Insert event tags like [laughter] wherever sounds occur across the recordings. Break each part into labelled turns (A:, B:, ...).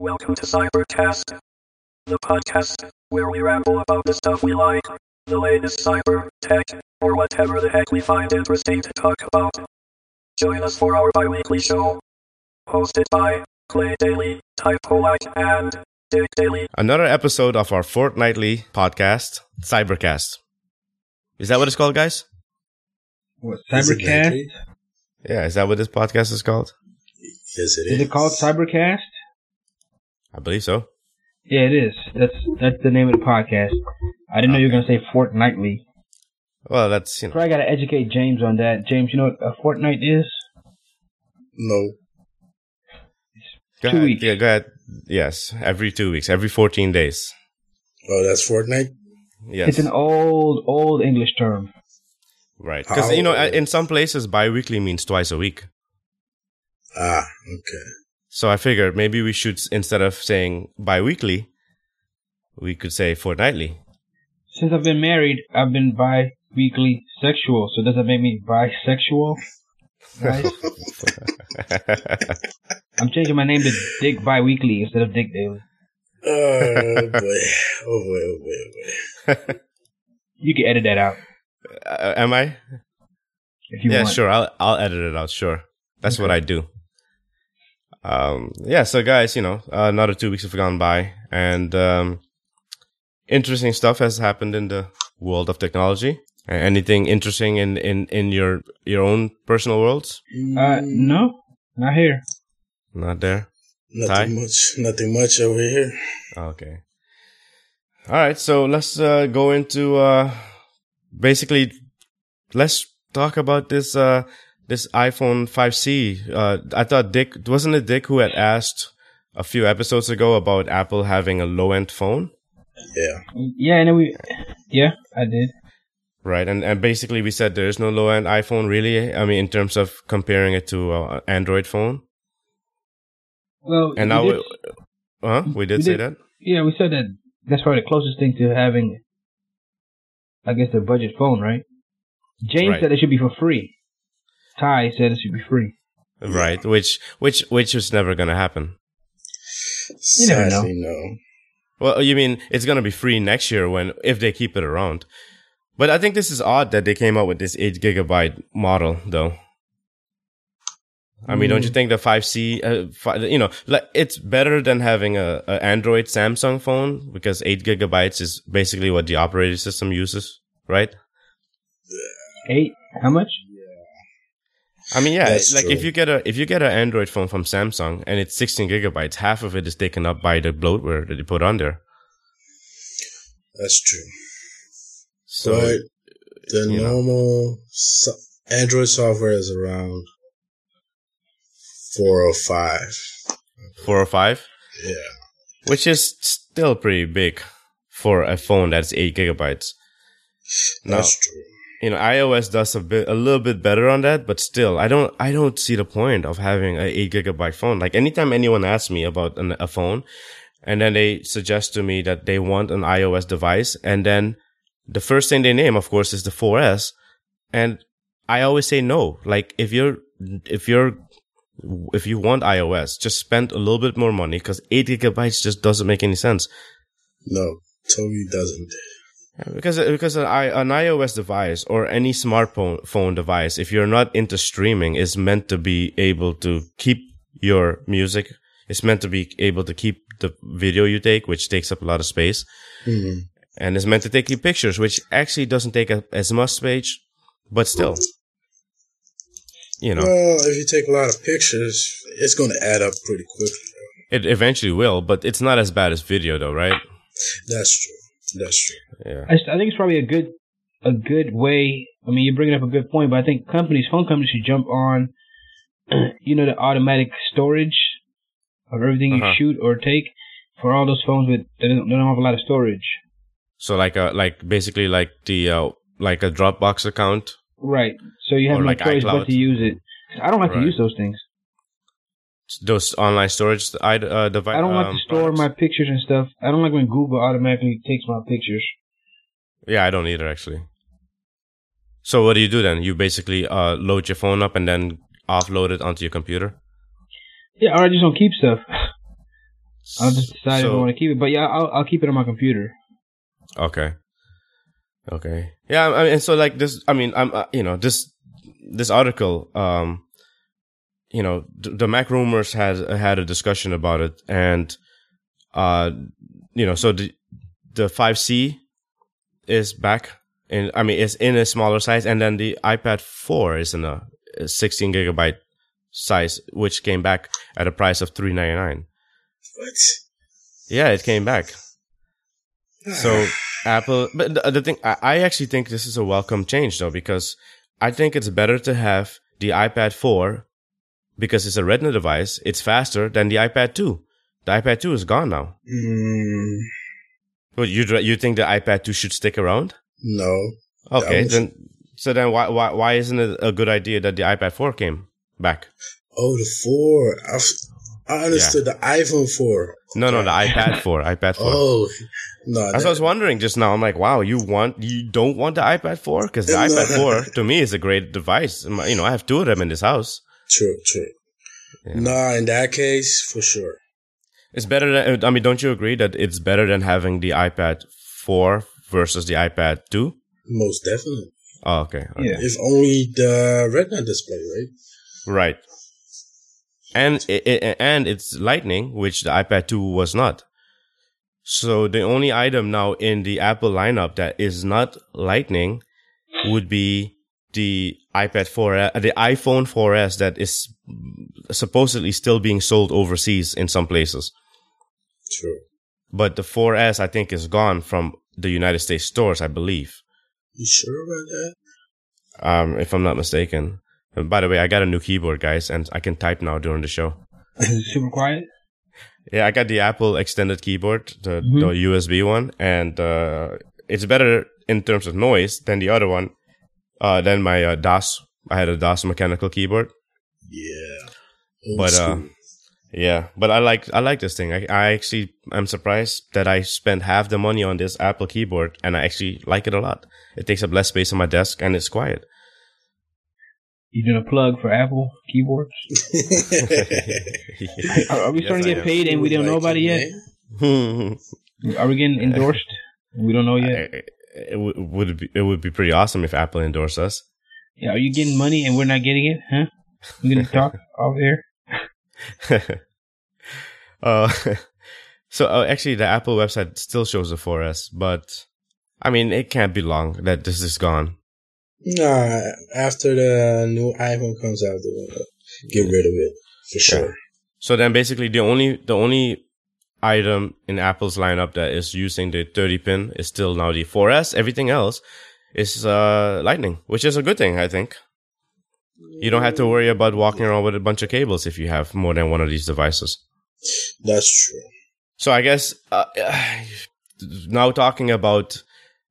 A: Welcome to Cybercast, the podcast where we ramble about the stuff we like, the latest cyber, tech, or whatever the heck we find interesting to talk about. Join us for our bi-weekly show, hosted by Clay Daly, Ty Polak, and Dick Daly.
B: Another episode of our fortnightly podcast, Cybercast. Is that what it's called, guys?
C: What
D: Is it
C: Cybercast?
D: nightly?
B: Yeah, is that what this podcast is called?
D: Yes, it is.
C: Is it called Cybercast?
B: I believe so.
C: Yeah, it is. That's that's the name of the podcast. I didn't know you were gonna say fortnightly.
B: Well, that's, you know,
C: Probably gotta educate James on that. James, you know what a fortnight is?
D: No.
B: go
C: two
B: ahead.
C: weeks.
B: Yeah, go ahead. Yes, every two weeks, every 14 days.
D: Oh, that's fortnight.
B: Yes.
C: It's an old, old English term.
B: right. Because, you know, in some places, bi-weekly means twice a week.
D: Ah, okay.
B: So I figured maybe we should, instead of saying bi-weekly, we could say fortnightly.
C: Since I've been married, I've been bi-weekly sexual. So does that make me bisexual? Guys, [laughs] I'm changing my name to Dick Bi-Weekly instead of Dick Daily.
D: Oh, [laughs] boy. Oh, boy, oh, boy, oh, boy.
C: You can edit that out
B: Uh, am I?
C: if you
B: yeah,
C: want.
B: sure. I'll I'll edit it out. Sure, that's what I do. Um, yeah. So, guys, you know, uh, another two weeks have gone by, and um, interesting stuff has happened in the world of technology. Uh, Anything interesting in in in your your own personal worlds?
C: Uh, no, not here.
B: Not there.
D: Nothing
B: Ty?
D: much. Nothing much over here.
B: Okay. All right. So let's uh, go into uh, basically. Let's talk about this uh, this iPhone 5C. Uh, I thought Dick wasn't it Dick who had asked a few episodes ago about Apple having a low end phone,
D: Yeah.
C: Yeah, and we, yeah, I did.
B: right? And and basically we said there is no low end iPhone really. I mean, in terms of comparing it to uh, Android phone.
C: Well,
B: And
C: we
B: now,
C: did-
B: we, huh? We did
C: we
B: say
C: did-
B: that.
C: yeah, we said that that's probably the closest thing to having, I guess, the budget phone, right? James
B: Right.
C: said it should be for free. Ty said it should be free.
B: Right, which which which is never gonna happen.
C: You never know.
D: Sadly, no.
B: Well, you mean it's gonna be free next year when if they keep it around? But I think this is odd that they came out with this eight gigabyte model, though. I mean, don't you think the 5C, uh, fi- you know, like it's better than having a, a Android Samsung phone because eight gigabytes is basically what the operating system uses, right?
C: Eight? How much?
B: I mean, yeah,
D: That's
B: like
D: true.
B: if you get a if you get an Android phone from Samsung and it's 16 gigabytes, half of it is taken up by the bloatware that they put on there.
D: That's true.
B: So
D: but the normal so- Android software is around 405.
B: four oh or oh five.
D: Yeah.
B: which is still pretty big for a phone that's eight gigabytes. Now,
D: That's true.
B: You know, iOS does a bit, a little bit better on that, but still, I don't, I don't see the point of having a eight gigabyte phone. Like anytime anyone asks me about an, a phone, and then they suggest to me that they want an iOS device, and then the first thing they name, of course, is the 4S, and I always say no. Like if you're, if you're if you want iOS, just spend a little bit more money because eight gigabytes just doesn't make any sense.
D: No, totally doesn't.
B: Because because an, i an iOS device or any smartphone phone device, if you're not into streaming, is meant to be able to keep your music. It's meant to be able to keep the video you take, which takes up a lot of space,
D: Mhm.
B: and it's meant to take you pictures, which actually doesn't take up as much space, but still, you know,
D: Well, if you take a lot of pictures, it's going to add up pretty quickly.
B: it eventually will. But it's not as bad as video, though, right?
D: That's true. That's true.
B: Yeah.
C: I, I think it's probably a good, a good way. I mean, you're bringing up a good point, but I think companies, phone companies, should jump on, [clears throat] you know, the automatic storage of everything
B: Uh-huh.
C: you shoot or take for all those phones with that don't, that don't have a lot of storage.
B: So like a like basically like the uh, like a Dropbox account.
C: Right. So you have no
B: like
C: choice
B: iCloud.
C: but to use it. I don't like
B: Right.
C: to use those things.
B: Those online storage I uh, device.
C: I don't like
B: um,
C: to store
B: products.
C: my pictures and stuff. I don't like when Google automatically takes my pictures.
B: Yeah, I don't either actually. So what do you do then? You basically uh, load your phone up and then offload it onto your computer.
C: Yeah, or I just don't keep stuff. [laughs] I'll just decide if I want to keep it. But yeah, I'll I'll keep it on my computer.
B: Okay. Okay. Yeah. I mean, so like this, I mean, I'm, uh, you know, this, this article, um, you know, the, the Mac rumors had, had a discussion about it and, uh, you know, so the, the 5C is back in, I mean, it's in a smaller size and then the iPad 4 is in a, a 16 gigabyte size, which came back at a price of 399.
D: What?
B: Yeah, it came back. [sighs] So Apple, but the, the thing, I, I actually think this is a welcome change though, because I think it's better to have the iPad 4 because it's a Retina device. It's faster than the iPad 2. The iPad 2 is gone now.
D: Mm,
B: But you you think the iPad 2 should stick around?
D: no.
B: Okay,
D: was-
B: then so then why why why isn't it a good idea that the iPad 4 came back?
D: Oh, the four. I understood the iPhone four.
B: No, no, the [laughs] iPad 4, iPad 4.
D: Oh, no.
B: That's what I was wondering just now. I'm like, wow, you want you don't want the iPad 4 because the [laughs]
D: No.
B: iPad 4 to me is a great device. You know, I have two of them in this house.
D: True, true.
B: Yeah.
D: Nah, in that case, for sure.
B: It's better than I mean, don't you agree that it's better than having the iPad 4 versus the iPad 2?
D: Most definitely.
B: Oh, okay. okay.
C: Yeah.
D: If only the Retina display, right?
B: Right. And it, it, and it's Lightning, which the iPad 2 was not. So the only item now in the Apple lineup that is not Lightning would be the iPad 4, uh, the iPhone 4S that is supposedly still being sold overseas in some places.
D: True.
B: But the 4S I think is gone from the United States stores, I believe.
D: You sure about that?
B: Um, if I'm not mistaken. And by the way, I got a new keyboard, guys, and I can type now during the show. [laughs]
C: Super quiet?
B: Yeah, I got the Apple extended keyboard, the,
C: Mhm.
B: the USB one, and uh, it's better in terms of noise than the other one. Uh, than my uh, Das. I had a Das mechanical keyboard.
D: Yeah. Old
B: But, uh. Yeah, but I like I like this thing. I, I actually I'm surprised that I spent half the money on this Apple keyboard, and I actually like it a lot. It takes up less space on my desk, and it's quiet.
C: You doing a plug for Apple keyboards? [laughs] Are, are we
B: Yes,
C: starting to get paid and we don't know about it yet? Are we getting endorsed? we don't know yet.
B: I- it would would be it would be pretty awesome if Apple endorsed us.
C: Yeah, are you getting money and we're not getting it? Huh? We're gonna [laughs] talk off air? [laughs]
B: uh, [laughs] so uh, actually, the Apple website still shows the 4S, but I mean, it can't be long that this is gone.
D: Nah, after the new iPhone comes out, they're gonna get rid of it for sure.
B: So then, basically, the only the only item in Apple's lineup that is using the 30 pin is still now the 4S. Everything else is uh, Lightning, which is a good thing, I think. You don't have to worry about walking around with a bunch of cables if you have more than one of these devices.
D: That's true.
B: So I guess uh, [sighs] now talking about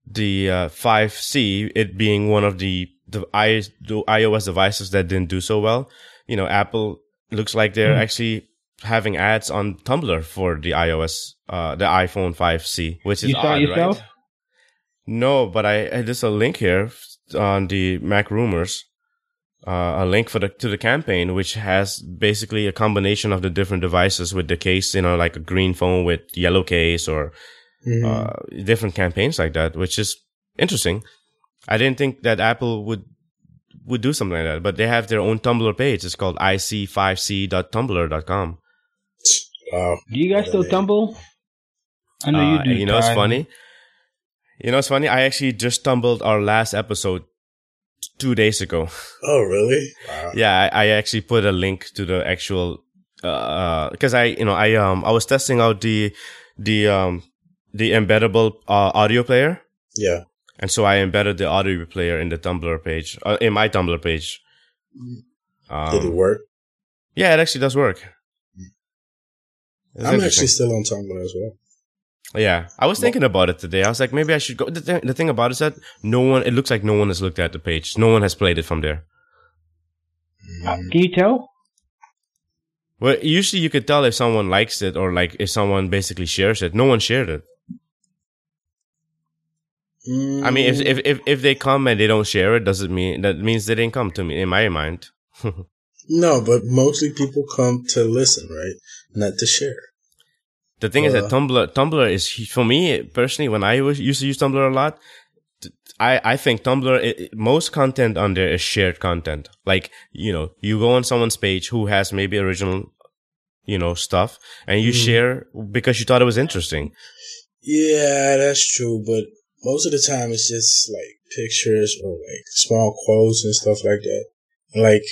B: the uh, 5C, it being one of the the, I, the iOS devices that didn't do so well. You know, Apple looks like they're
C: Hmm.
B: actually having ads on Tumblr for the iOS, uh, the iPhone 5C, which is
C: You saw
B: odd,
C: yourself?
B: right? No, but I there's a link here on the Mac Rumors, uh, a link for the to the campaign, which has basically a combination of the different devices with the case, you know, like a green phone with yellow case or
D: Mhm.
B: uh, different campaigns like that, which is interesting. I didn't think that Apple would would do something like that, but they have their own Tumblr page. It's called ic5c.tumblr.com.
D: wow.
C: Do you guys still tumble? I know
B: Uh,
C: you do.
B: You know, it's funny. You know, it's funny. I actually just stumbled our last episode two days ago. [laughs]
D: Oh, really? Wow.
B: yeah, I, I actually put a link to the actual because I you know I um I was testing out the the um the embeddable uh, audio player,
D: Yeah.
B: and so I embedded the audio player in the Tumblr page uh, in my Tumblr page.
D: Did it
B: Um,
D: work?
B: yeah, it actually does work. It's
D: I'm
B: interesting.
D: actually still on Tumblr as well.
B: Yeah, I was thinking about it today. I was like, maybe I should go. The, th- the thing about it is that no one. It looks like no one has looked at the page. No one has played it from there.
C: Uh, Can you tell?
B: Well, usually you could tell if someone likes it or like if someone basically shares it. No one shared it. I mean, if if if, if they come and they don't share it, does it mean that means they didn't come to me? In my mind, [laughs]
D: no, but mostly people come to listen, right? Not to share.
B: The thing is that
D: Uh.
B: Tumblr, Tumblr is for me personally. When I was, used to use Tumblr a lot, I I think Tumblr it, most content on there is shared content. Like you know, you go on someone's page who has maybe original, you know, stuff, and you
D: Mhm.
B: share because you thought it was interesting.
D: Yeah, that's true, but most of the time it's just like pictures or like small quotes and stuff like that. Like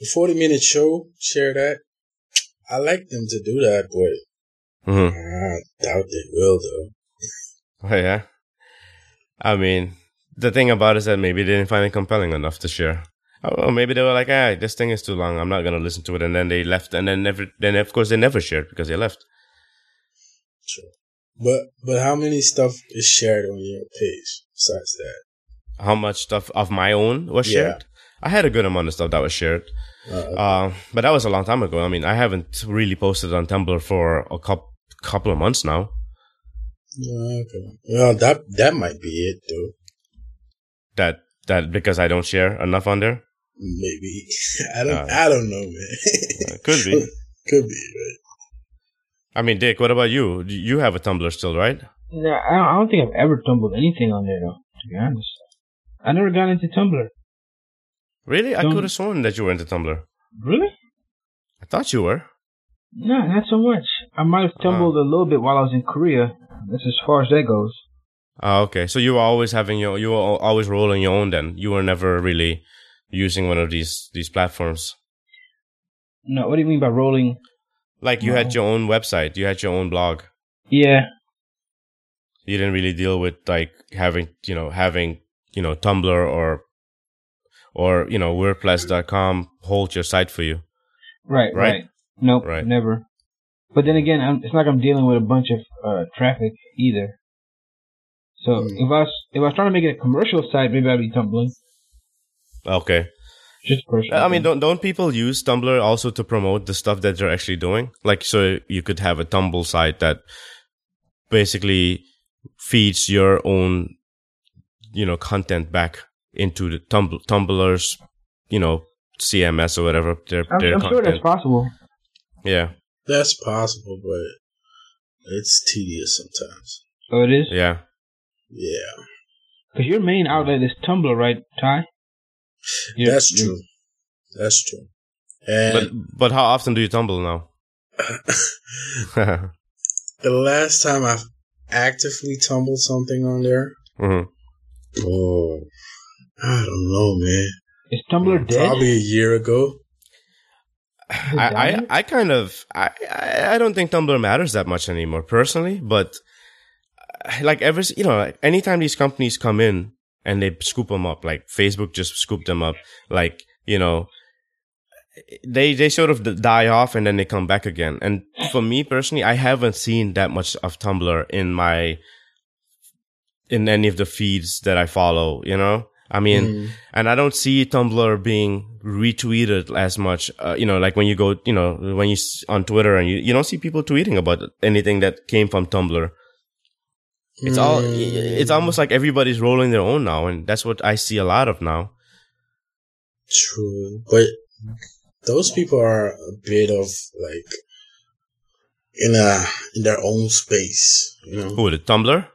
D: the 40 minute show, share that. I like them to do that, but
B: hmm
D: I doubt they will though.
B: Oh, yeah. I mean, the thing about it is that maybe they didn't find it compelling enough to share. Or maybe they were like, ah, this thing is too long. I'm not gonna listen to it, and then they left, and then never, then of course they never shared because they left.
D: True. But but how many stuff is shared on your page besides that?
B: How much stuff of my own was
D: Yeah.
B: shared? I had a good amount of stuff that was shared,
D: Uh,
B: uh, but that was a long time ago. I mean, I haven't really posted on Tumblr for a couple couple of months now.
D: okay. Well, that that might be it though.
B: That that because I don't share enough on there.
D: Maybe [laughs] I don't.
B: Uh,
D: I don't know, man.
B: Uh, could be. [laughs]
D: Could be. Right?
B: I mean, Dick, what about you? You have a Tumblr still, right?
C: No, I don't, I don't think I've ever tumbled anything on there though. To be honest, I never got into Tumblr.
B: Really? I could have sworn that you were into Tumblr.
C: Really?
B: I thought you were.
C: No, not so much. I might have tumbled ah. a little bit while I was in Korea. That's as far as that goes.
B: Oh, okay. So you were always having your, you were always rolling your own. Then you were never really using one of these these platforms.
C: No, what do you mean by rolling?
B: Like you had your own website, you had your own blog.
C: Yeah,
B: You didn't really deal with like having you know having you know Tumblr or or you know WordPress.com hold your site for you.
C: right,
B: Right?
C: right. Nope,
B: Right.
C: never. But then again, I'm, it's not like I'm dealing with a bunch of uh, traffic either. So
D: Mm.
C: if I was if I was trying to make it a commercial site, maybe I'd be tumbling.
B: Okay.
C: Just personal.
B: I mean, don't don't people use Tumblr also to promote the stuff that they're actually doing? Like, so you could have a Tumblr site that basically feeds your own, you know, content back into the Tumblr Tumblr's, you know, CMS or whatever their
C: I'm,
B: their
C: I'm sure that's possible.
B: yeah,
D: That's possible, but it's tedious sometimes.
C: So it is
B: yeah.
D: Yeah,
C: because your main outlet is Tumblr, right, Ty? Your-
D: that's
C: your-
D: true. That's true.
B: But
D: And
B: but how often do you tumble now? [laughs] [laughs]
D: the last time I actively tumbled something on there,
B: Mhm.
D: oh, I don't know, man.
C: Is Tumblr dead?
D: Probably a year ago.
B: I, I, I kind of I, I I don't think Tumblr matters that much anymore personally, but uh, like ever you know like anytime these companies come in and they scoop them up, like Facebook just scooped them up, like you know they they sort of die off and then they come back again. And for me personally, I haven't seen that much of Tumblr in my in any of the feeds that I follow. You know, I mean
D: Mm.
B: and I don't see Tumblr being retweeted as much. Uh, you know, like when you go, you know, when you on Twitter and you you don't see people tweeting about anything that came from Tumblr. It's all
D: Mm.
B: it's almost like everybody's rolling their own now, and that's what I see a lot of now.
D: True, but those people are a bit of like in a in their own space, you know.
B: Who the Tumblr?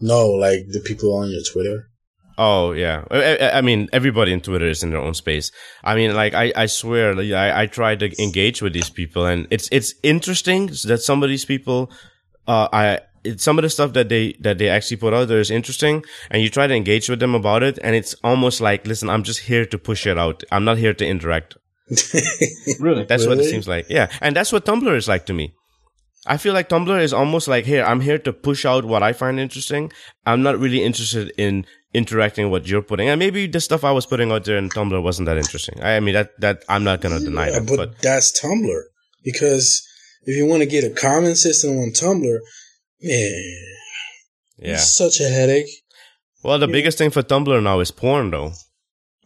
D: No, like the people on your Twitter.
B: Oh yeah, I, I- I mean everybody in Twitter is in their own space. I mean, like I, I swear, like, I, I try to engage with these people, and it's it's interesting that some of these people, uh, I it's some of the stuff that they that they actually put out there is interesting, and you try to engage with them about it, and it's almost like, listen, I'm just here to push it out. I'm not here to interact. [laughs]
C: Really?
B: That's what it seems like. Yeah, and that's what Tumblr is like to me. I feel like Tumblr is almost like here. I'm here to push out what I find interesting. I'm not really interested in interacting with what you're putting. And maybe the stuff I was putting out there in Tumblr wasn't that interesting. I, I mean that that I'm not gonna deny
D: Yeah,
B: that.
D: but,
B: But,
D: that's Tumblr because if you want to get a comment system on Tumblr, man,
B: yeah.
D: it's such a headache.
B: Well, the
D: Yeah.
B: biggest thing for Tumblr now is porn, though,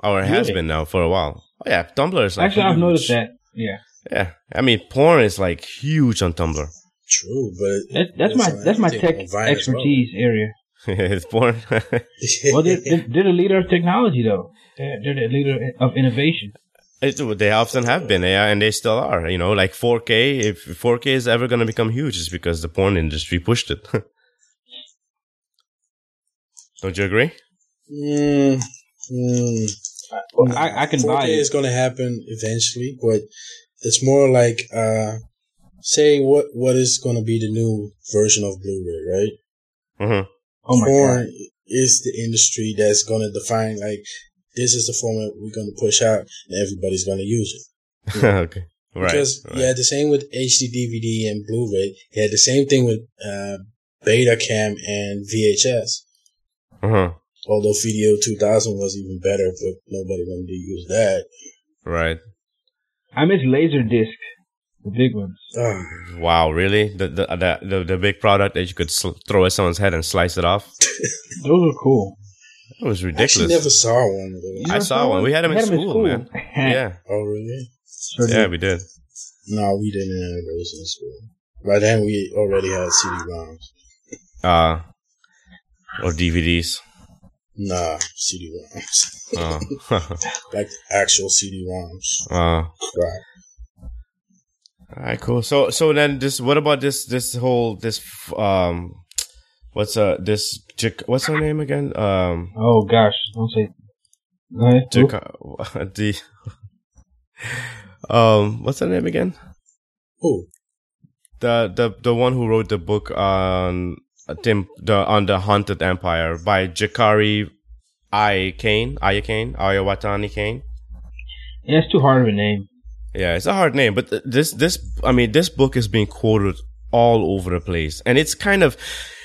B: or it has
C: Really?
B: been now for a while. Oh yeah, Tumblr is like
C: Actually, I've noticed that. Yeah,
B: Yeah, I mean porn is like huge on Tumblr.
D: True, but
C: that, that's my
D: on
C: that's my tech
D: on Vine as well.
C: expertise area. [laughs]
B: it's porn. [laughs]
C: Well, they're, they're, they're the leader of technology, though. They're, they're the leader of innovation.
B: It, they often have been, yeah, and they still are. You know, like 4K. If 4K is ever going to become huge, it's because the porn industry pushed it. [laughs] Don't you agree?
D: Mm, mm,
C: Well, I, I can
D: 4K
C: buy it.
D: is going to happen eventually, but it's more like uh, say what what is going to be the new version of Blu-ray, right?
B: Mm-hmm.
C: Oh my
D: Porn
C: god.
D: is the industry that's going to define like this is the format we're going to push out, and everybody's going to use it. [laughs]
B: okay. Right.
D: Because
B: right.
D: you had the same with HD DVD and Blu-ray. You had the same thing with uh, Betacam and VHS.
B: Uh-huh.
D: Although Video 2000 was even better, but nobody wanted to use that.
B: Right.
C: I miss Laserdisc, the big ones. [sighs]
B: Wow, really? The the the the, the big product that you could sl- throw at someone's head and slice it off? [laughs]
C: Those are cool.
B: It was ridiculous.
D: I actually
B: ridiculous.
D: never saw one of those.
C: You
B: I
C: never
B: saw one. We had 'em in
C: We
B: school, man. [laughs] yeah.
D: Oh, really?
C: Sure
B: Yeah,
C: did.
B: we did.
D: No, we didn't have those in school. By then, we already had CD-ROMs.
B: Uh or DVDs.
D: Nah, CD-ROMs.
B: Uh, [laughs]
D: like actual CD-ROMs.
B: uh
D: Right.
B: All right, cool. So, so then this, what about this, this whole, this, um, what's, uh, this, Jac- what's her name again? Um,
C: Oh gosh, don't say. Go
B: Jac- [laughs] the, um, what's her name again?
D: Who?
B: The, the, the one who wrote the book on uh, Tim, the, on the Haunted Empire by Jakari I. Kane, Aya Kane, Ayawatani Kane.
C: Yeah, it's too hard of a name.
B: Yeah, it's a hard name, but th- this this I mean this book is being quoted all over the place, and it's kind of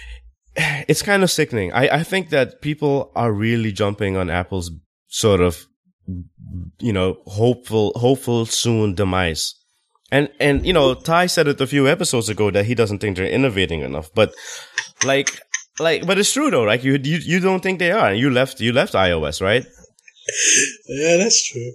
B: [sighs] it's kind of sickening. I I think that people are really jumping on Apple's sort of you know hopeful hopeful soon demise. And and you know Ty said it a few episodes ago that he doesn't think they're innovating enough, but like like but it's true though. Like you you you don't think they are. You left you left iOS, right? [laughs]
D: Yeah, that's true.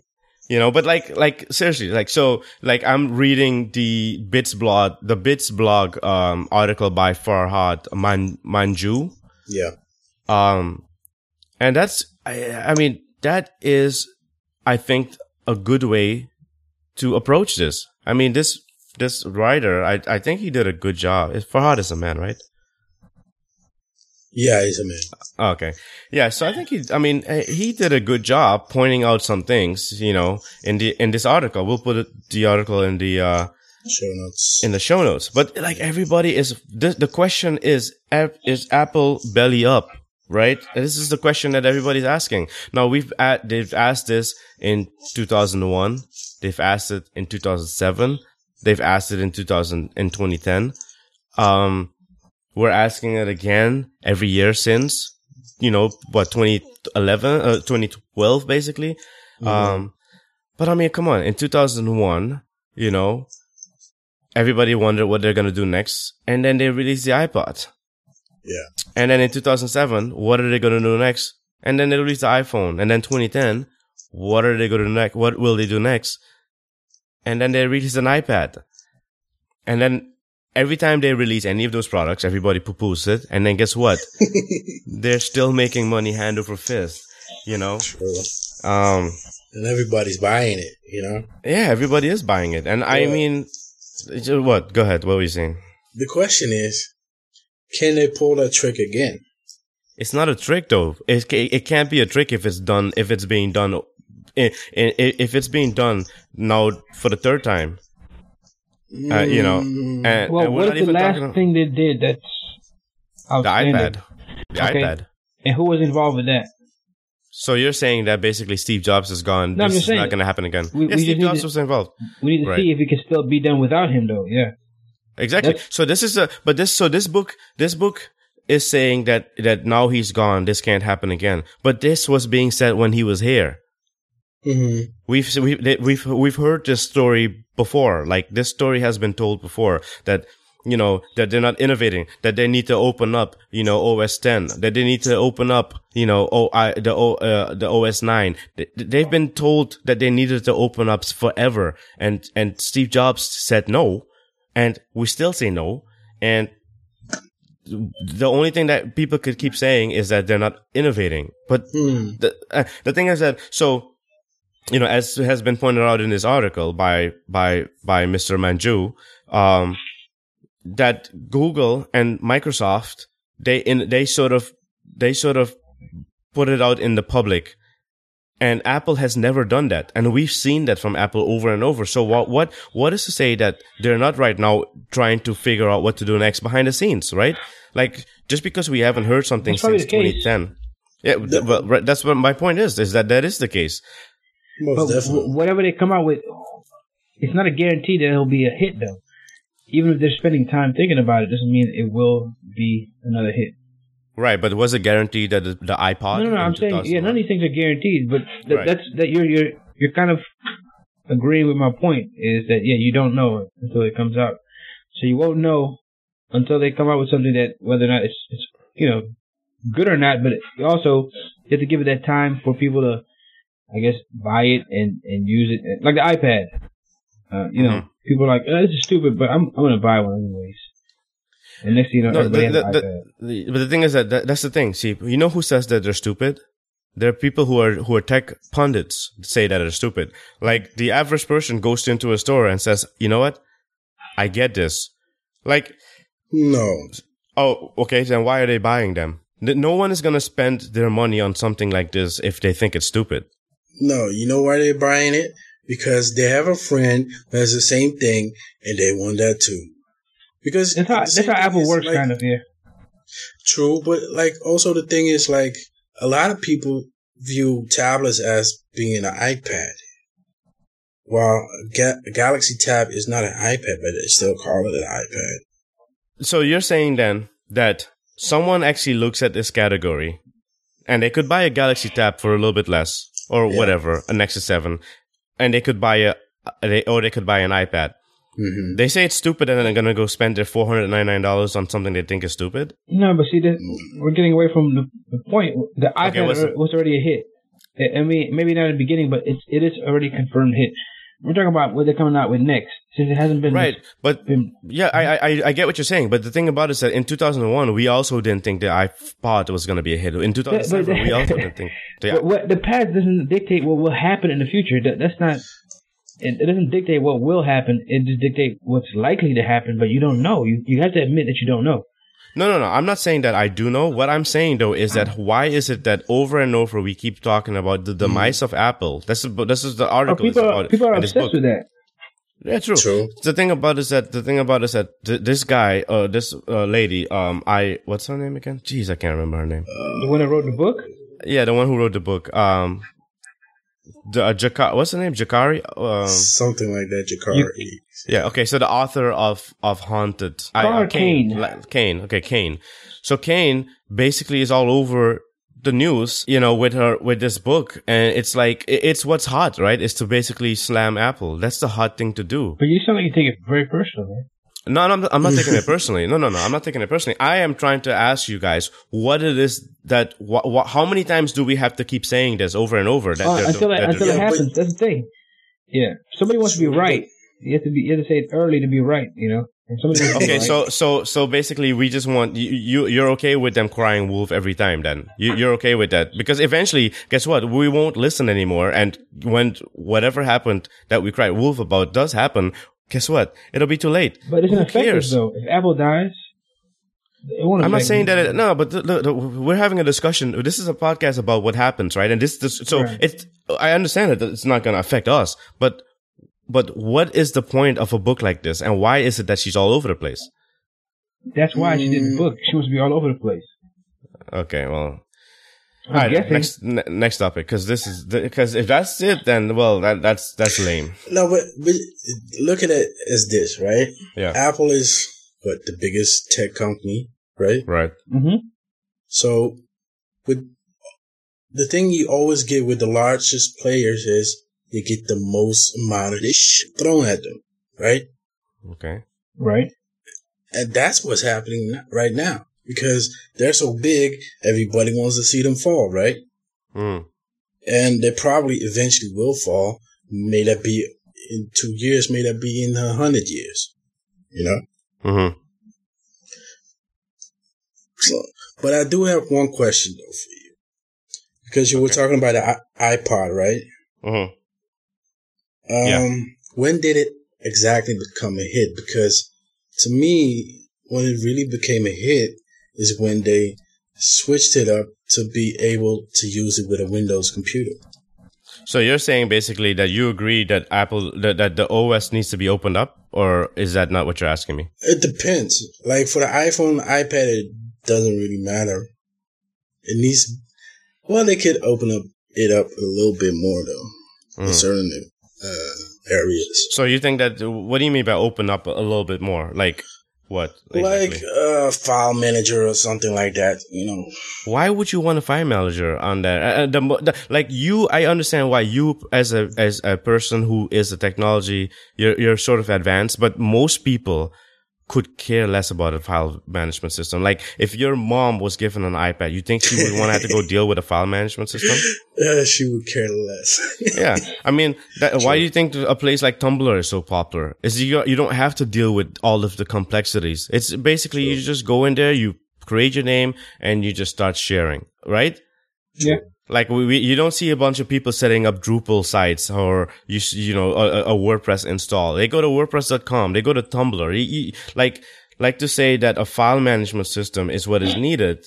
B: You know but like like seriously like so like i'm reading the bits blog the bits blog um article by farhad Man- Manjoo.
D: Yeah.
B: um and that's I, I mean that is i think a good way to approach this. I mean this this writer i i think he did a good job. Farhad is a man right
D: Yeah, he's a man.
B: Okay. Yeah. So I think he, I mean, eh, he did a good job pointing out some things, you know, in the, in this article. We'll put the article in the, uh,
D: Show notes.
B: in the show notes. But like everybody is, the, the question is, is Apple belly up? Right? This is the question that everybody's asking. Now we've, at, they've asked this in 2001. They've asked it in 2007. They've asked it in 2000, in 2010. Um, we're asking it again every year since, you know, what, 2011, uh, 2012, basically. Um, but I mean, come on, in 2001, you know, everybody wondered what they're going to do next. And then they released the iPod.
D: yeah.
B: And then in 2007, what are they going to do next? And then they released the iPhone. And then 2010, what are they going to do next? What will they do next? And then they released an iPad. And then every time they release any of those products, everybody poo-poos it. And then guess what? [laughs] They're still making money hand over fist, you know?
D: True.
B: Um,
D: And everybody's buying it, you know?
B: yeah, everybody is buying it. And I mean, what? Go ahead. What were you saying?
D: The question is, can they pull that trick again?
B: It's not a trick though. It it can't be a trick if it's done if it's being done i- i- if it's being done now for the third time. Uh, you know,
D: Mm,
B: and,
C: Well,
B: and
C: what
B: not
C: the last thing they did that's
B: the iPad. The
C: Okay.
B: iPad.
C: And who was involved with that?
B: So you're saying that basically Steve Jobs is gone.
C: No, I'm
B: this
C: just
B: is
C: saying-
B: not going to happen again.
C: We-
B: yes,
C: we
B: Steve Jobs
C: to-
B: was involved.
C: We need to
B: Right.
C: see if it can still be done without him, though. Yeah.
B: Exactly.
C: That's-
B: So this is a but this so this book this book is saying that that now he's gone. This can't happen again. But this was being said when he was here.
D: Mhm.
B: We've we've we've we've heard this story before. Like this story has been told before that you know that they're not innovating. That they need to open up. You know OS 10. That they need to open up. You know O I the O uh, the OS 9. They- They've been told that they needed to open up forever. And and Steve Jobs said no, and we still say no. And the only thing that people could keep saying is that they're not innovating. But
D: Hmm.
B: the uh, the thing is that so you know, as has been pointed out in this article by by by Mr. Manjoo, um, that Google and Microsoft they in they sort of they sort of put it out in the public and Apple has never done that. And we've seen that from Apple over and over. So what, what, what is to say that they're not right now trying to figure out what to do next behind the scenes, right? Like, just because we haven't heard something since 2010. Yeah, but that's what my point is, is that that is the case.
D: Most
C: But
D: definitely.
C: w- whatever they come out with, it's not a guarantee that it'll be a hit though. Even if they're spending time thinking about it, doesn't mean it will be another hit.
B: Right, but was it guaranteed that the, the iPod?
C: no, no, no. I'm saying, yeah, none of these things are guaranteed, but th-
B: Right.
C: that's that you're you're you're kind of agreeing with my point. Is that yeah, you don't know until it comes out, so you won't know until they come out with something that whether or not it's it's you know good or not. But it also you have to give it that time for people to, I guess, buy it and and use it like the iPad. Uh, you know,
B: Mhm.
C: people are like, oh, this is stupid, but I'm I'm gonna buy one anyways. And next thing you know,
B: No,
C: everybody
B: the-
C: has
B: the-
C: iPad.
B: The- but the thing is that, that that's the thing. See, you know who says that they're stupid? There are people who are who are tech pundits say that they're stupid. Like the average person goes into a store and says, "You know what? I get this." Like,
D: No.
B: oh, okay, then why are they buying them? No one is gonna spend their money on something like this if they think it's stupid.
D: No, you know why they're buying it? Because they have a friend who has the same thing and they want that too. Because
C: That's how that's how Apple works,
D: like,
C: kind of. Yeah.
D: True, but like also the thing is like a lot of people view tablets as being an iPad. While a, Ga- a Galaxy Tab is not an iPad, but they still call it an iPad.
B: So you're saying then that someone actually looks at this category and they could buy a Galaxy Tab for a little bit less or
D: Yeah.
B: whatever, a Nexus 7, and they could buy a, they, or they could buy an iPad.
D: hmm
B: They say it's stupid and then they're going to go spend their $499 on something they think is stupid.
C: No, but see, that we're getting away from the, the point. The iPad
B: what's the-
C: was already a hit. I I mean, maybe not in the beginning, but it's it is already a confirmed hit. We're talking about what they're coming out with next, since it hasn't been
B: Right. But
C: been-
B: yeah, I, I, I get what you're saying. But the thing about it is that in 2001, we also didn't think the iPod was going to be a hit. In 2007, we [laughs] also didn't think. The,
C: What, what the past doesn't dictate what will happen in the future. That, that's not. It, it doesn't dictate what will happen. It just dictates what's likely to happen. But you don't know. You you have to admit that you don't know.
B: No, no, no. I'm not saying that I do know. What I'm saying though is that why is it that over and over we keep talking about the demise of Apple? This is this is the
C: Oh,
B: article is
C: people are,
B: about
C: people are obsessed
B: book.
C: with that.
B: Yeah, true.
D: True.
B: The thing about is that the thing about is that th- this guy, uh, this uh, lady, um, I what's her name again? Jeez, I can't remember her name.
C: The one that wrote the book.
B: Yeah, the one who wrote the book. Um, the uh, Jakar, what's the name? Jakari. Um,
D: Something like that, Jakari.
B: Yeah. Okay. So the author of of Haunted, I-
C: Connor
B: uh, Kane,
C: Kane.
B: Kane. Okay, Kane. So Kane basically is all over the news, you know, with her with this book, and it's like it's what's hot, right? Is to basically slam Apple. That's the hot thing to do.
C: But you sound like you take it very personal, man.
B: No, no, I'm not, taking it [laughs] personally. No, no, no, I'm not taking it personally. I am trying to ask you guys what it is that wha wha how many times do we have to keep saying this over and over? That
C: Uh,
B: they're-
C: until it,
B: that
C: until
B: they're-
C: it
D: Yeah,
C: happens. That's the thing. Yeah. Somebody wants to be right. You have to be. You have to say it early to be right. You know. And somebody wants to be
B: Okay,
C: right.
B: so so so basically, we just want you, you. You're okay with them crying wolf every time, then you, you're okay with that because eventually, guess what? We won't listen anymore, and when whatever happened that we cried wolf about does happen, guess what? It'll be too late.
C: But it's
B: Who
C: effective
B: cares?
C: though. If Apple dies, it won't
B: I'm not saying that it, no, but the, the, the- we're having a discussion. This is a podcast about what happens, right? And this, this so
C: Right.
B: it's. I understand that it's not going to affect us, but but what is the point of a book like this, and why is it that she's all over the place?
C: That's why she did the mm. book. She to be all over the place.
B: Okay, well, All right,
C: guessing.
B: next ne- next topic because this is because if that's it, then well, that that's that's lame.
D: No, but, but look at it as this, right?
B: Yeah,
D: Apple is what the biggest tech company, right?
B: right.
C: Mm-hmm.
D: So with the thing you always get with the largest players is you get the most amount of this shit thrown at them, right?
B: Okay.
C: Right.
D: And that's what's happening right now because they're so big, everybody wants to see them fall, right?
B: Mm.
D: And they probably eventually will fall. May that be in two years, may that be in a hundred years, you know?
B: Hmm.
D: So, but I do have one question though for you because you were talking about the iPod, right?
B: Hmm.
D: Um,
B: Yeah.
D: when did it exactly become a hit? Because to me, when it really became a hit is when they switched it up to be able to use it with a Windows computer.
B: So you're saying basically that you agree that Apple that, that the OS needs to be opened up, or is that not what you're asking me?
D: It depends. Like for the iPhone, iPad, it doesn't really matter. It needs, well, they could open up it up a little bit more though, in
B: Mm.
D: certain uh, areas.
B: So you think that? What do you mean by open up a little bit more? Like what?
D: Like a file manager or something like that, you know.
B: why would you want a file manager on that? Uh, uh, the, the, like you, I understand why you, as a as a person who is a technology, you're you're sort of advanced, but most people could care less about a file management system. Like if your mom was given an iPad, you think she would want to have to go [laughs] deal with a file management system?
D: Uh, she would care less.
B: Yeah, I mean, that, why do you think a place like Tumblr is so popular? Is you you don't have to deal with all of the complexities. It's basically you just go in there, you create your name, and you just start sharing, right?
C: Yeah.
B: Like we, we, you don't see a bunch of people setting up Drupal sites or you, you know, a, a WordPress install. They go to WordPress.com. They go to Tumblr. You- you- like, like to say that a file management system is what is needed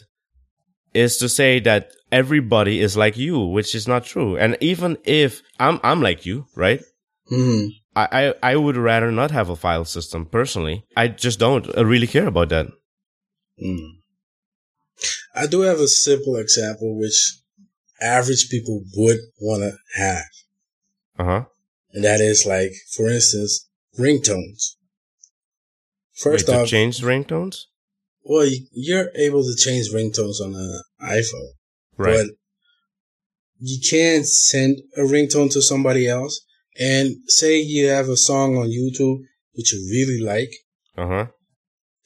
B: is to say that everybody is like you, which is not true. And even if I'm, I'm like you, right?
D: hmm
B: I, I, I would rather not have a file system personally. I just don't really care about that.
D: Mm. I do have a simple example which average people would want to have.
B: Uh huh.
D: And that is like, for instance, ringtones. First
B: Wait,
D: off,
B: change ringtones?
D: well, you- you're able to change ringtones on an iPhone,
B: Right.
D: but you can't send a ringtone to somebody else. And say you have a song on YouTube which you really like,
B: Uh huh.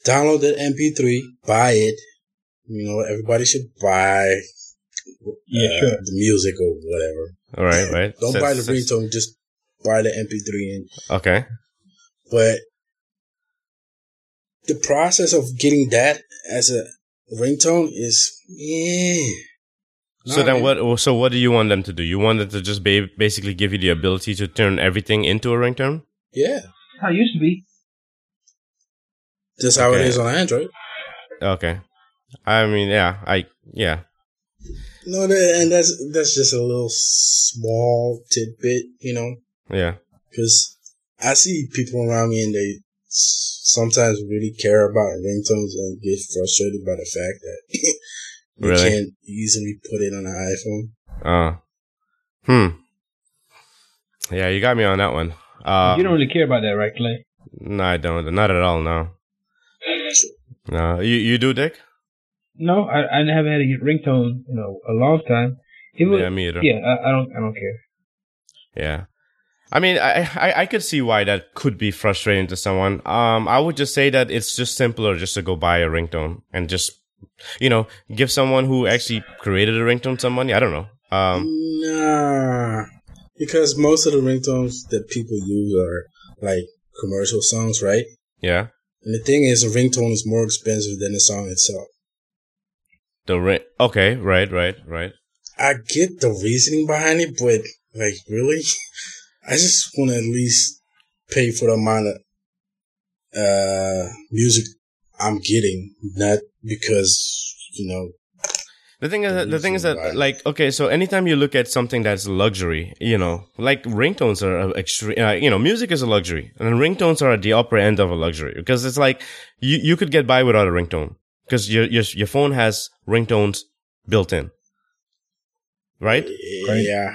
D: download the MP3, buy it. You know, everybody should buy
C: Yeah,
D: uh,
C: sure.
D: the music or whatever.
B: All right. [laughs] Right.
D: Don't
B: So-
D: buy the
B: so-
D: ringtone, just buy the MP3 and
B: Okay.
D: but the process of getting that as a ringtone is yeah.
B: So then
D: man.
B: what, so what do you want them to do? You want them to just ba- basically give you the ability to turn everything into a ringtone?
D: Yeah,
C: How it used to be.
D: that's how it
B: Okay.
D: is on Android.
B: Okay. I mean, yeah, I, yeah.
D: No, that, and that's that's just a little small tidbit, you know,
B: Yeah.
D: because I see people around me and they sometimes really care about ringtones and get frustrated by the fact that [laughs] you
B: Really?
D: can't easily put it on an iPhone.
B: Uh, hmm. Yeah, you got me on that one. Uh,
C: you don't really care about that, right, Clay?
B: no, I don't. Not at all. No. No. You, you do, Dick?
C: No, I, I haven't had a ringtone in a, a long time. It was,
B: Yeah, me either.
C: yeah, I, I don't, I don't care.
B: Yeah. I mean, I, I I could see why that could be frustrating to someone. Um, I would just say that it's just simpler just to go buy a ringtone and just, you know, give someone who actually created a ringtone some money. I don't know. Um,
D: Nah, because most of the ringtones that people use are like commercial songs, right?
B: yeah.
D: And the thing is, a ringtone is more expensive than the song itself.
B: The ring. Okay. Right. Right. Right.
D: I get the reasoning behind it, but like, really, [laughs] I just want to at least pay for the amount of uh music I'm getting, not because you know.
B: The thing is, that, the thing is that, like, okay, so anytime you look at something that's luxury, you know, like ringtones are extreme, uh, you know, music is a luxury, and ringtones are at the upper end of a luxury because it's like you you could get by without a ringtone because your your your phone has ringtones built in, right?
C: Uh, right.
D: Yeah,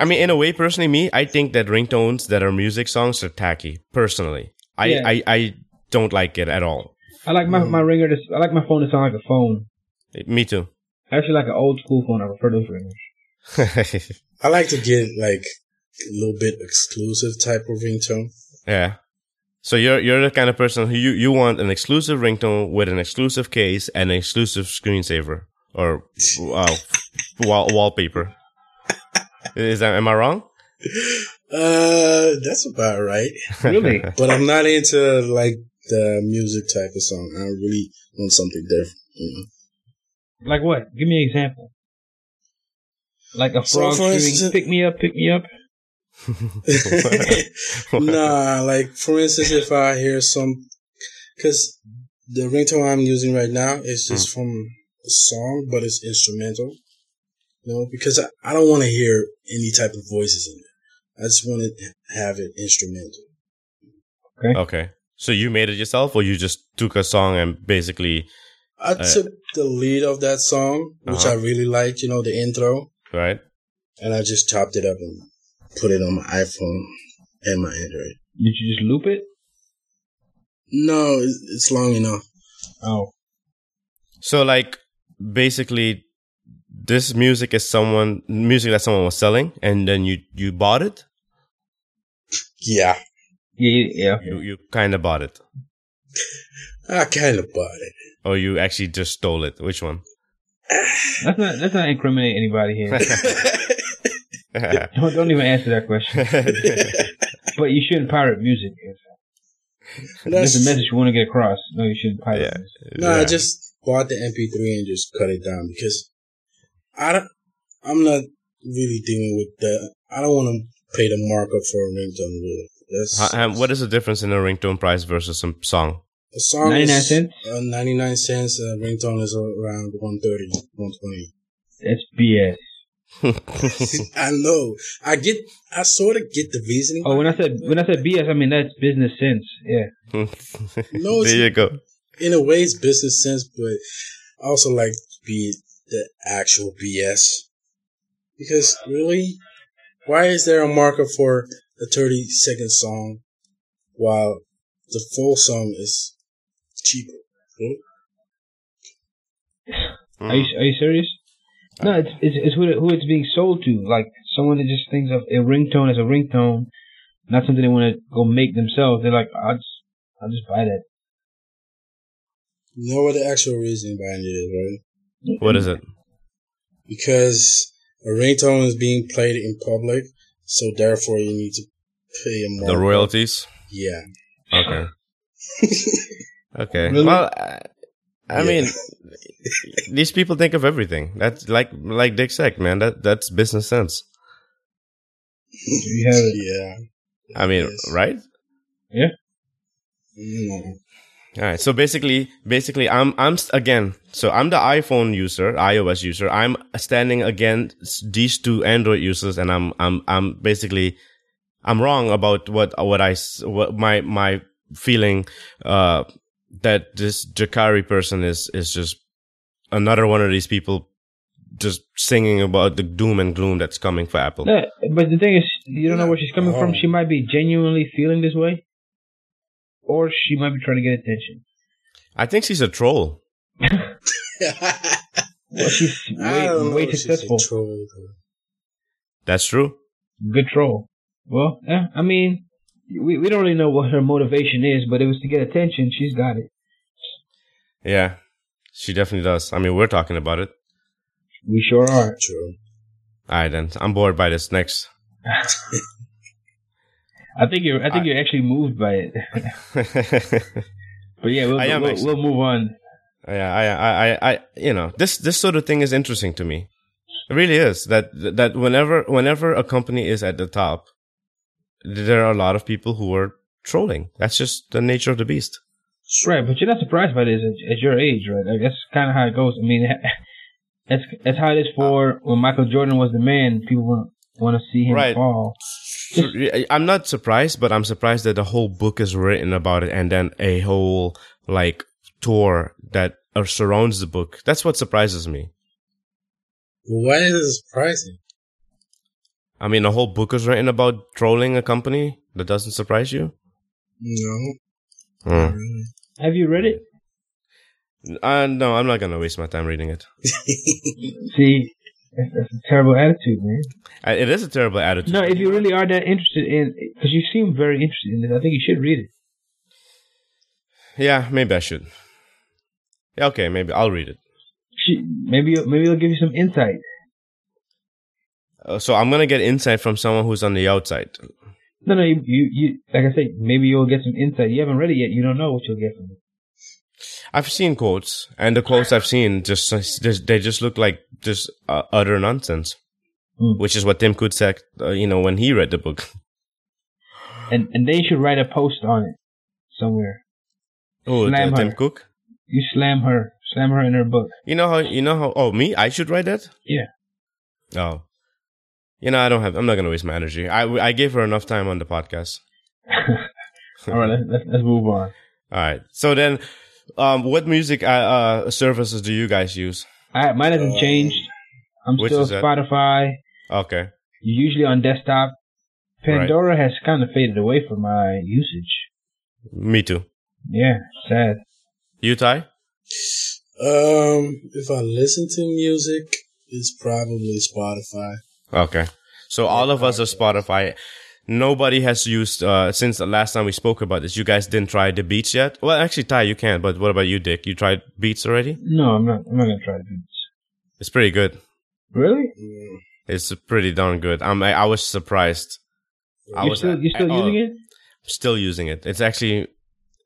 B: I mean, in a way, personally, me, I think that ringtones that are music songs are tacky. Personally, I
C: Yeah.
B: I, I don't like it at all.
C: I like my, mm. my ringer to, I like my phone to sound like a phone.
B: Eh, me too.
C: I actually like an old school phone. I prefer those ringers. [laughs]
D: I like to get like a little bit exclusive type of ringtone.
B: Yeah. So you're you're the kind of person who you, you want an exclusive ringtone with an exclusive case and an exclusive screensaver or wow, wall, wallpaper. Is that am I wrong?
D: Uh, that's about right.
C: Really? [laughs]
D: But I'm not into like the music type of song. I really want something different. You know?
C: like what? Give me an example. Like a frog
D: for
C: screaming,
D: instance-
C: pick me up, pick me up. [laughs]
D: nah, like for instance, if I hear some, because the ringtone I'm using right now is just from a song, but it's instrumental. You know, because I, I don't want to hear any type of voices in it. I just want to have it instrumental.
B: Okay. So you made it yourself, or you just took a song and basically,
D: I
B: Uh,
D: took the lead of that song, which
B: Uh-huh.
D: I really liked, you know, the intro,
B: right?
D: and I just chopped it up and put it on my iPhone and my Android.
C: Did you just loop it?
D: No, it's long enough.
C: Oh,
B: So like basically this music is someone music that someone was selling and then you you bought it?
D: Yeah,
C: yeah, yeah. yeah.
B: You you kind of bought it
D: I kind of bought it.
B: or you actually just stole it. Which one? [sighs]
C: Let's not let's not incriminate anybody here. [laughs] [laughs] [laughs] don't don't even answer that question. [laughs] But you shouldn't pirate music. If
D: That's-
C: there's a message you want to get across. No, you shouldn't pirate
B: Yeah.
C: music.
D: No, I
B: Yeah.
D: just bought the MP3 and just cut it down because I don't, I'm not really dealing with that. I don't want to pay the markup for a ringtone. Really, that's
B: How- what is the difference in a ringtone price versus some song?
D: a song.
C: 99
D: is,
C: cents?
D: Uh, Ninety nine cents. A ringtone is around 130, 120.
C: That's BS. [laughs]
D: I know. I get. I sort of get the reasoning.
C: Oh, when I said when I said BS, I mean that's business sense. Yeah. [laughs]
D: No, it's-
B: there you go.
D: in a way, it's business sense, but I also like to be the actual BS. Because really, why is there a marker for a 30 second song while the full song is cheaper? Hmm?
C: Are you are you serious? No, it's it's, it's who, who it's being sold to. Like someone that just thinks of a ringtone as a ringtone, not something they want to go make themselves. They're like, I'll just I'll just buy that.
D: You know what the actual reason behind it is, right?
B: What is it?
D: Because a ringtone is being played in public, so therefore you need to pay a markup.
B: The royalties?
D: Yeah.
B: Okay. [laughs] Okay.
C: Really?
B: Well, I, I
D: Yeah.
B: mean, these people think of everything. That's like like Dick said, man. That that's business sense.
C: You.
D: Yeah.
B: I mean,
D: Yes.
B: right?
D: No.
B: All right. So basically, basically, I'm I'm again. So I'm the iPhone user, iOS user. I'm standing against these two Android users, and I'm I'm I'm basically I'm wrong about what what I what my my feeling uh that this Yukari person is is just another one of these people just singing about the doom and gloom that's coming for Apple.
C: No, but the thing is, you don't know where she's coming from.
D: Oh.
C: She might be genuinely feeling this way, or she might be trying to get attention.
B: I think she's a troll. [laughs]
C: Well, she's
D: I
C: way
D: don't know
C: way
D: she's a
C: successful.
D: troll.
B: That's true.
C: Good troll. Well, yeah, I mean, we we don't really know what her motivation is, but it was to get attention. She's got it.
B: Yeah, she definitely does. I mean, we're talking about it.
C: We sure are.
D: True.
B: All right, then I'm bored by this. Next. [laughs]
C: I think you're. I think
B: I-
C: you're actually moved by it. [laughs] but yeah, we'll
B: I am
C: we'll, we'll move on.
B: yeah, I, I, I, I, you know, this this sort of thing is interesting to me. It really is. That that whenever whenever a company is at the top, there are a lot of people who are trolling. That's just the nature of the beast.
C: Right, but you're not surprised by this at, at your age, right? Like, that's kind of how it goes. I mean, [laughs] that's that's how it is for when Michael Jordan was the man. People want want to see him
B: Right.
C: fall.
B: I'm not surprised, but I'm surprised that the whole book is written about it, and then a whole like tour that uh, surrounds the book. That's what surprises me.
D: Why is it surprising?
B: I mean, a whole book is written about trolling a company. That doesn't surprise you?
D: No.
B: Hmm.
C: Have you read it?
B: Uh, no, I'm not gonna waste my time reading it. [laughs]
C: See, that's, that's a terrible attitude, man.
B: Uh, It is a terrible attitude.
C: No, if you really are that interested in, because you seem very interested in this, I think you should read it.
B: Yeah, maybe I should. Yeah, okay, maybe I'll read it.
C: She, maybe maybe it'll give you some insight.
B: Uh, so I'm gonna get insight from someone who's on the outside.
C: No, no, you, you, you like I said, maybe you'll get some insight. You haven't read it yet. You don't know what you'll get from it.
B: I've seen quotes, and the quotes I've seen just, just they just look like just uh, utter nonsense.
C: Mm.
B: which is what Tim Cook said, uh, you know, when he read the book. [laughs]
C: And and they should write a post on it somewhere.
B: Oh,
C: Slam
B: Tim
C: her.
B: Cook.
C: You slam her, slam her in her book.
B: You know how you know how? Oh, me? I should write that.
C: Yeah.
B: Oh, you know I don't have. I'm not gonna waste my energy. I I gave her enough time on the podcast. [laughs]
C: All right, let's, let's let's move on.
B: All right. So then, um, what music uh, uh services do you guys use?
C: I, mine hasn't
D: Um,
C: changed. I'm
B: which
C: still
B: is that?
C: Spotify.
B: Okay.
C: Usually on desktop. Pandora has kind of faded away from my usage.
B: Me too.
C: Yeah, sad.
B: You Ty?
D: Um, if I listen to music, it's probably Spotify.
B: Okay. So all of us are Spotify. Nobody has used uh since the last time we spoke about this. You guys didn't try the Beats yet. Well, actually, Ty, you can. But what about you, Dick? You tried Beats already?
C: No, I'm not. I'm not gonna try do.
B: It's pretty good.
C: Really?
B: It's pretty darn good. I'm. I, I was surprised. I
C: You
B: was
C: still you still
B: I- oh,
C: using it?
B: still using it. It's actually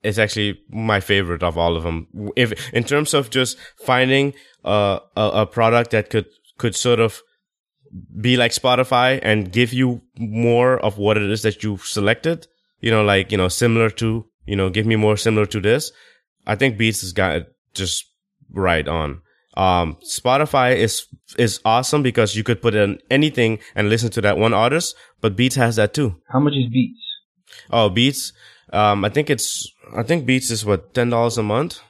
B: it's actually my favorite of all of them. If in terms of just finding a a, a product that could could sort of be like Spotify and give you more of what it is that you selected, you know, like you know, similar to you know, give me more similar to this. I think Beats has got it just right on. Um, Spotify is is awesome because you could put in anything and listen to that one artist, but Beats has that too.
C: How much is Beats?
B: Oh, Beats. Um, I think it's I think Beats is what ten dollars a month.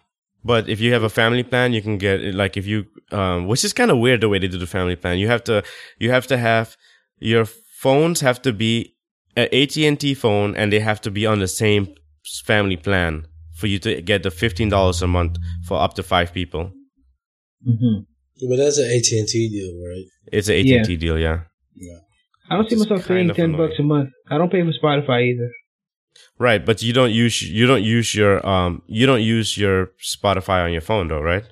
B: But if you have a family plan, you can get it. Like if you, um, which is kind of weird the way they do the family plan. You have to you have to have your phones have to be an AT and T phone, and they have to be on the same family plan for you to get the fifteen dollars a month for up to five people.
C: hmm
D: But that's an AT and T deal, right?
B: It's an AT and T deal, yeah.
D: Yeah.
C: I don't see
B: Which is
C: myself paying ten
B: annoying.
C: bucks a month. I don't pay for Spotify either.
B: Right, but you don't use you don't use your um you don't use your Spotify on your phone though, right?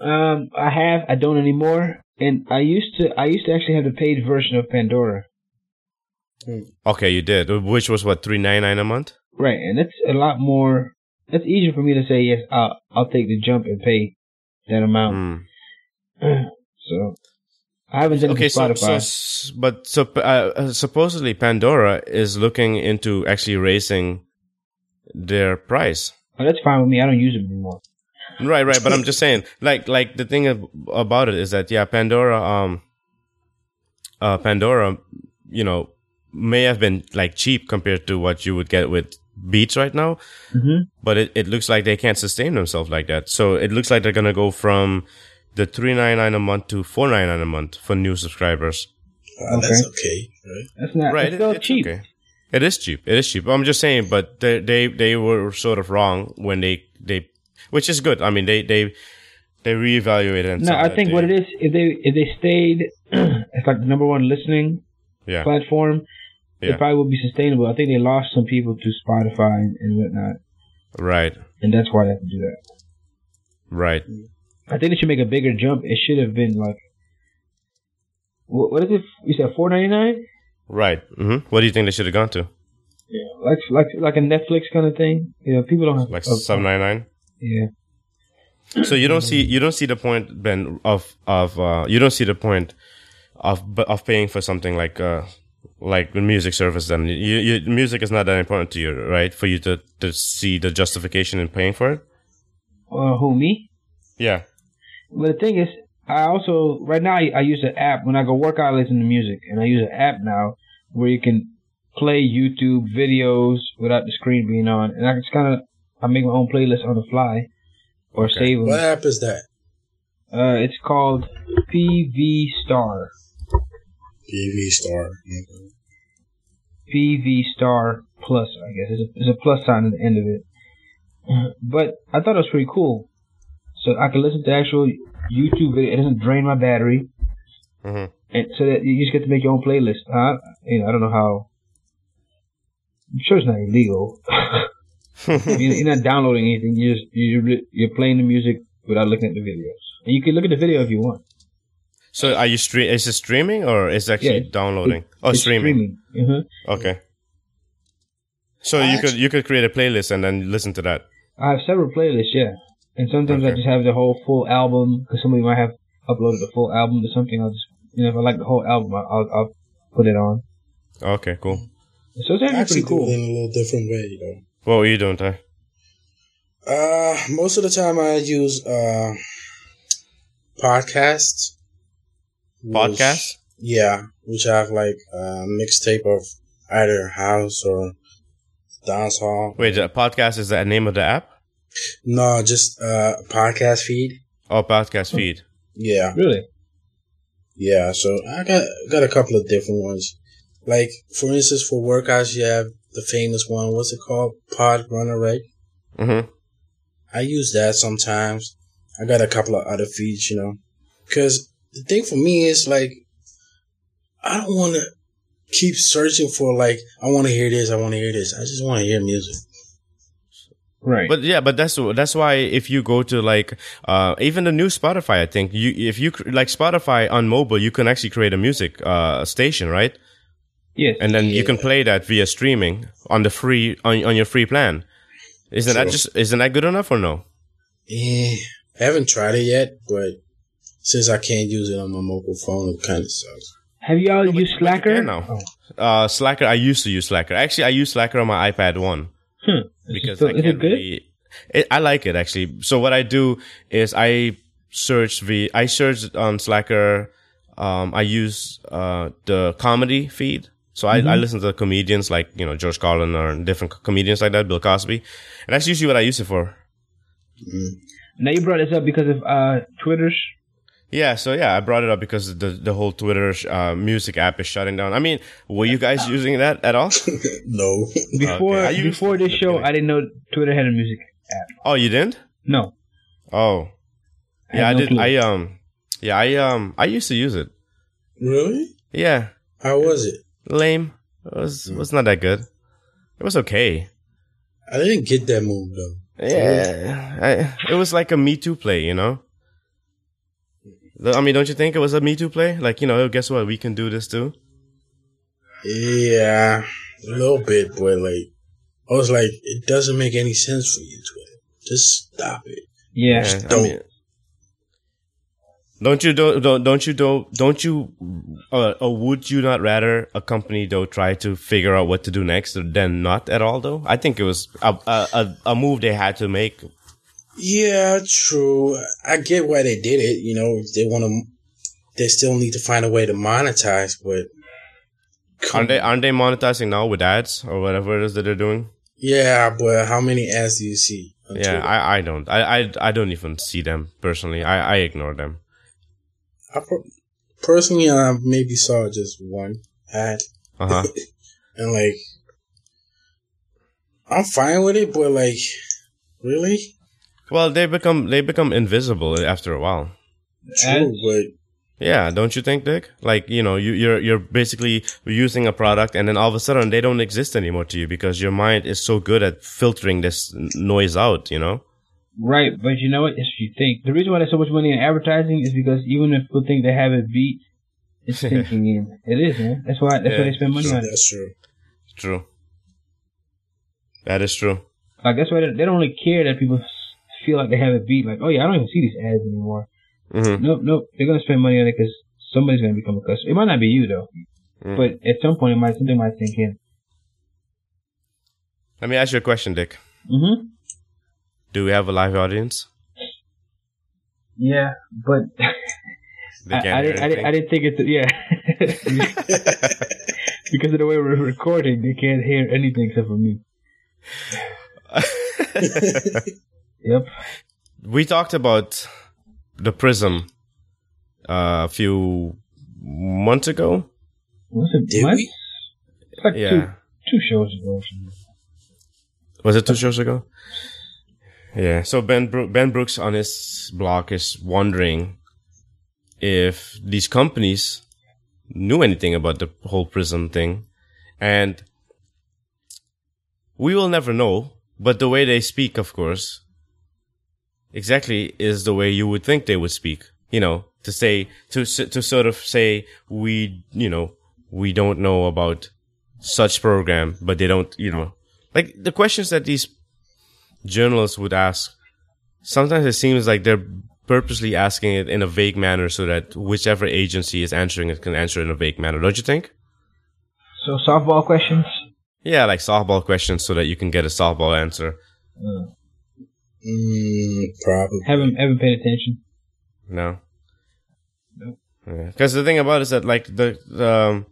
C: Um, I have. I don't anymore. And I used to. I used to actually have the paid version of Pandora.
B: Okay, you did. Which was what three ninety nine a month.
C: Right, and it's a lot more. It's easier for me to say yes. I'll I'll take the jump and pay that amount.
B: Hmm. [clears throat]
C: So I haven't done it
B: Okay,
C: for
B: so, so but so uh, uh, supposedly Pandora is looking into actually raising their price.
C: oh, that's fine with me. I don't use it anymore.
B: Right, right. But I'm just [laughs] saying, like, like the thing ab- about it is that yeah, Pandora, um, uh, Pandora, you know, may have been like cheap compared to what you would get with Beats right now,
C: hmm
B: but it, it looks like they can't sustain themselves like that. So it looks like they're gonna go from the three ninety nine a month to four ninety nine a month for new subscribers.
D: Uh, That's okay, right?
C: That's not.
B: right,
C: It's still
B: it-
C: cheap.
B: okay. It is cheap. It is cheap. I'm just saying, but they they they were sort of wrong when they they, which is good. I mean, they they they reevaluated. And
C: No, I think
B: they-
C: what it is, if they if they stayed, [clears throat] it's like the number one listening
B: Yeah,
C: platform.
B: Yeah.
C: It probably would be sustainable. I think they lost some people to Spotify and, and whatnot,
B: right,
C: and that's why they have to do that.
B: right.
C: I think they should make a bigger jump. It should have been like, what, what is it? You said four ninety nine?
B: Right. hmm What do you think they should have gone to?
C: Yeah, like like like a Netflix kind of thing. You know, people don't have
B: Like seven ninety nine.
C: Yeah,
B: So you don't see you don't see the point, Ben, of of uh, you don't see the point of of paying for something like uh like the music service. Then you, you music is not that important to you, right? For you to to see the justification in paying for it.
C: uh, who me?
B: Yeah.
C: But the thing is, I also right now I, I use an app when I go work out. I listen to music, and I use an app now where you can play YouTube videos without the screen being on, and I just kind of I make my own playlist on the fly or
B: Okay.
C: save them.
D: What app is that?
C: Uh, it's called PV Star.
D: PV Star. Okay.
C: PV Star Plus, I guess. There's a, there's a plus sign at the end of it. [clears throat] But I thought it was pretty cool. So I can listen to actual YouTube video. It doesn't drain my battery.
B: hmm
C: And so that you just get to make your own playlist. Uh, you know, I don't know how. I'm sure it's not illegal. [laughs] you're, you're not downloading anything. You just you're, you're playing the music without looking at the videos. And you can look at the video if you want.
B: So are you stream? Is it streaming or is it actually
C: Yeah,
B: downloading? oh,
C: It's
B: streaming.
C: Mhm.
B: Okay. So you could you could create a playlist and then listen to that.
C: I have several playlists, yeah. And sometimes I just have the whole full album because somebody might have uploaded a full album or something. I'll just You know, if I like the whole album, I'll, I'll, I'll put it on.
B: Okay, cool.
C: So it's
D: I
C: actually
D: actually
C: pretty cool.
D: do it in a little different way, though.
B: What were you doing, Ty?
D: Uh, most of the time I use uh podcasts. which-
B: Podcast?
D: yeah, which have like a mixtape of either house or dancehall.
B: Wait, the podcast is the name of the app?
D: No, just uh podcast feed.
B: Oh, podcast feed.
D: Yeah,
C: Really?
D: yeah. So I got got a couple of different ones. Like for instance, for workouts, you have the famous one. What's it called? Pod Runner, right?
B: Mm-hmm.
D: I use that sometimes. I got a couple of other feeds, you know. Because the thing for me is like, I don't want to keep searching for like, I want to hear this, I want to hear this. I just want to hear music.
C: Right.
B: But yeah, but that's that's why if you go to like uh even the new Spotify, I think you if you cr- like Spotify on mobile, you can actually create a music uh station, right?
C: yes.
B: And then you can play that via streaming on the free on on your free plan. Isn't that just isn't that good enough or no?
D: Eh, I haven't tried it yet, but since I can't use it on my mobile phone, it kind of sucks.
C: Have y'all
B: but-
C: used Slacker?
B: No.
C: Oh.
B: Uh Slacker, I used to use Slacker. Actually, I use Slacker on my iPad one. Because
C: so,
B: I can't really. It, I like it actually. So what I do is I search the I search on Slacker. Um, I use uh the comedy feed. So I, I
C: Mm-hmm.
B: listen to comedians like you know George Carlin or different comedians like that, Bill Cosby, and that's usually what I use it for.
C: Now you brought this up because of uh, Twitter's.
B: Yeah, so yeah, I brought it up because the the whole Twitter uh, music app is shutting down. I mean, were you guys using that at all? [laughs]
D: No.
C: Before
B: I used
C: before this show,
B: beginning.
C: I didn't know Twitter had a music app.
B: Oh, you didn't?
C: No.
B: Oh,
C: I
B: yeah, I
C: no
B: did.
C: clue.
B: I um, yeah, I um, I used to use it.
D: really?
B: Yeah,
D: How was it?
B: lame. It was was not that good. It was okay.
D: I didn't get that move though.
B: Yeah, I, it was like a Me Too play, you know. I mean, don't you think it was a Me Too play? Like, you know, guess what? We can do this too.
D: Yeah, a little bit, but like, I was like, it doesn't make any sense for you, Twitter. Just stop it.
C: Yeah.
B: Yeah, I
D: don't.
B: mean, don't you don't don't don't you don't don't you uh, or would you not rather a company though try to figure out what to do next than not at all though? I think it was a a, a, a move they had to make.
D: Yeah, true. I get why they did it. You know, they want to. They still need to find a way to monetize, but
B: Aren't they aren't they monetizing now with ads or whatever it is that they're doing?
D: yeah, but how many ads do you see?
B: Yeah,
D: Twitter?
B: I, I don't. I, I I don't even see them personally. I, I ignore them.
D: I per- personally, I maybe saw just one ad,
B: Uh huh. [laughs]
D: and like, I'm fine with it, but like, really,
B: well, they become they become invisible after a while.
D: true, but
B: Yeah, don't you think, Dick? Like you know, you, you're you're basically using a product, and then all of a sudden they don't exist anymore to you because your mind is so good at filtering this noise out. You know.
C: Right, but you know what? If you think the reason why there's so much money in advertising is because even if people think they have it beat, it's [laughs] sinking in. It is, man. That's why. That's
B: Yeah,
C: why they spend money on it.
D: that's true.
B: True. That is true.
C: Like that's why they, they don't really care that people s- feel like they have it beat. Like, oh yeah, I don't even see these ads anymore.
B: hmm
C: Nope, nope. They're gonna spend money on it because somebody's gonna become a customer. It might not be you though,
B: Mm.
C: but at some point it might something might sink in.
B: Let me ask you a question, Dick.
C: Mm-hmm.
B: Do we have a live audience?
C: Yeah, but [laughs] I, I, didn't, I, didn't, I didn't think it's yeah. [laughs] [laughs] because of the way we're recording, they can't hear anything except for me. Yep.
B: we talked about the prism uh, a few months ago.
C: Was it
D: Did
C: months?
D: we?
C: It's like two
B: Yeah.
C: two shows ago.
B: Was it two shows ago? Yeah. So Ben Bro- Ben Brooks on his blog is wondering if these companies knew anything about the whole prism thing, and we will never know. But the way they speak, of course, exactly is the way you would think they would speak. You know, to say to to sort of say we, you know, we don't know about such program, but they don't, you know, like the questions that these journalists would ask. Sometimes it seems like they're purposely asking it in a vague manner so that whichever agency is answering it can answer it in a vague manner. Don't you think?
C: So softball questions.
B: Yeah, like softball questions so that you can get a softball answer.
C: Uh,
D: Mm, probably.
C: haven't haven't paid attention.
B: No.
C: Nope.
B: Because the thing about it is that like the, the um,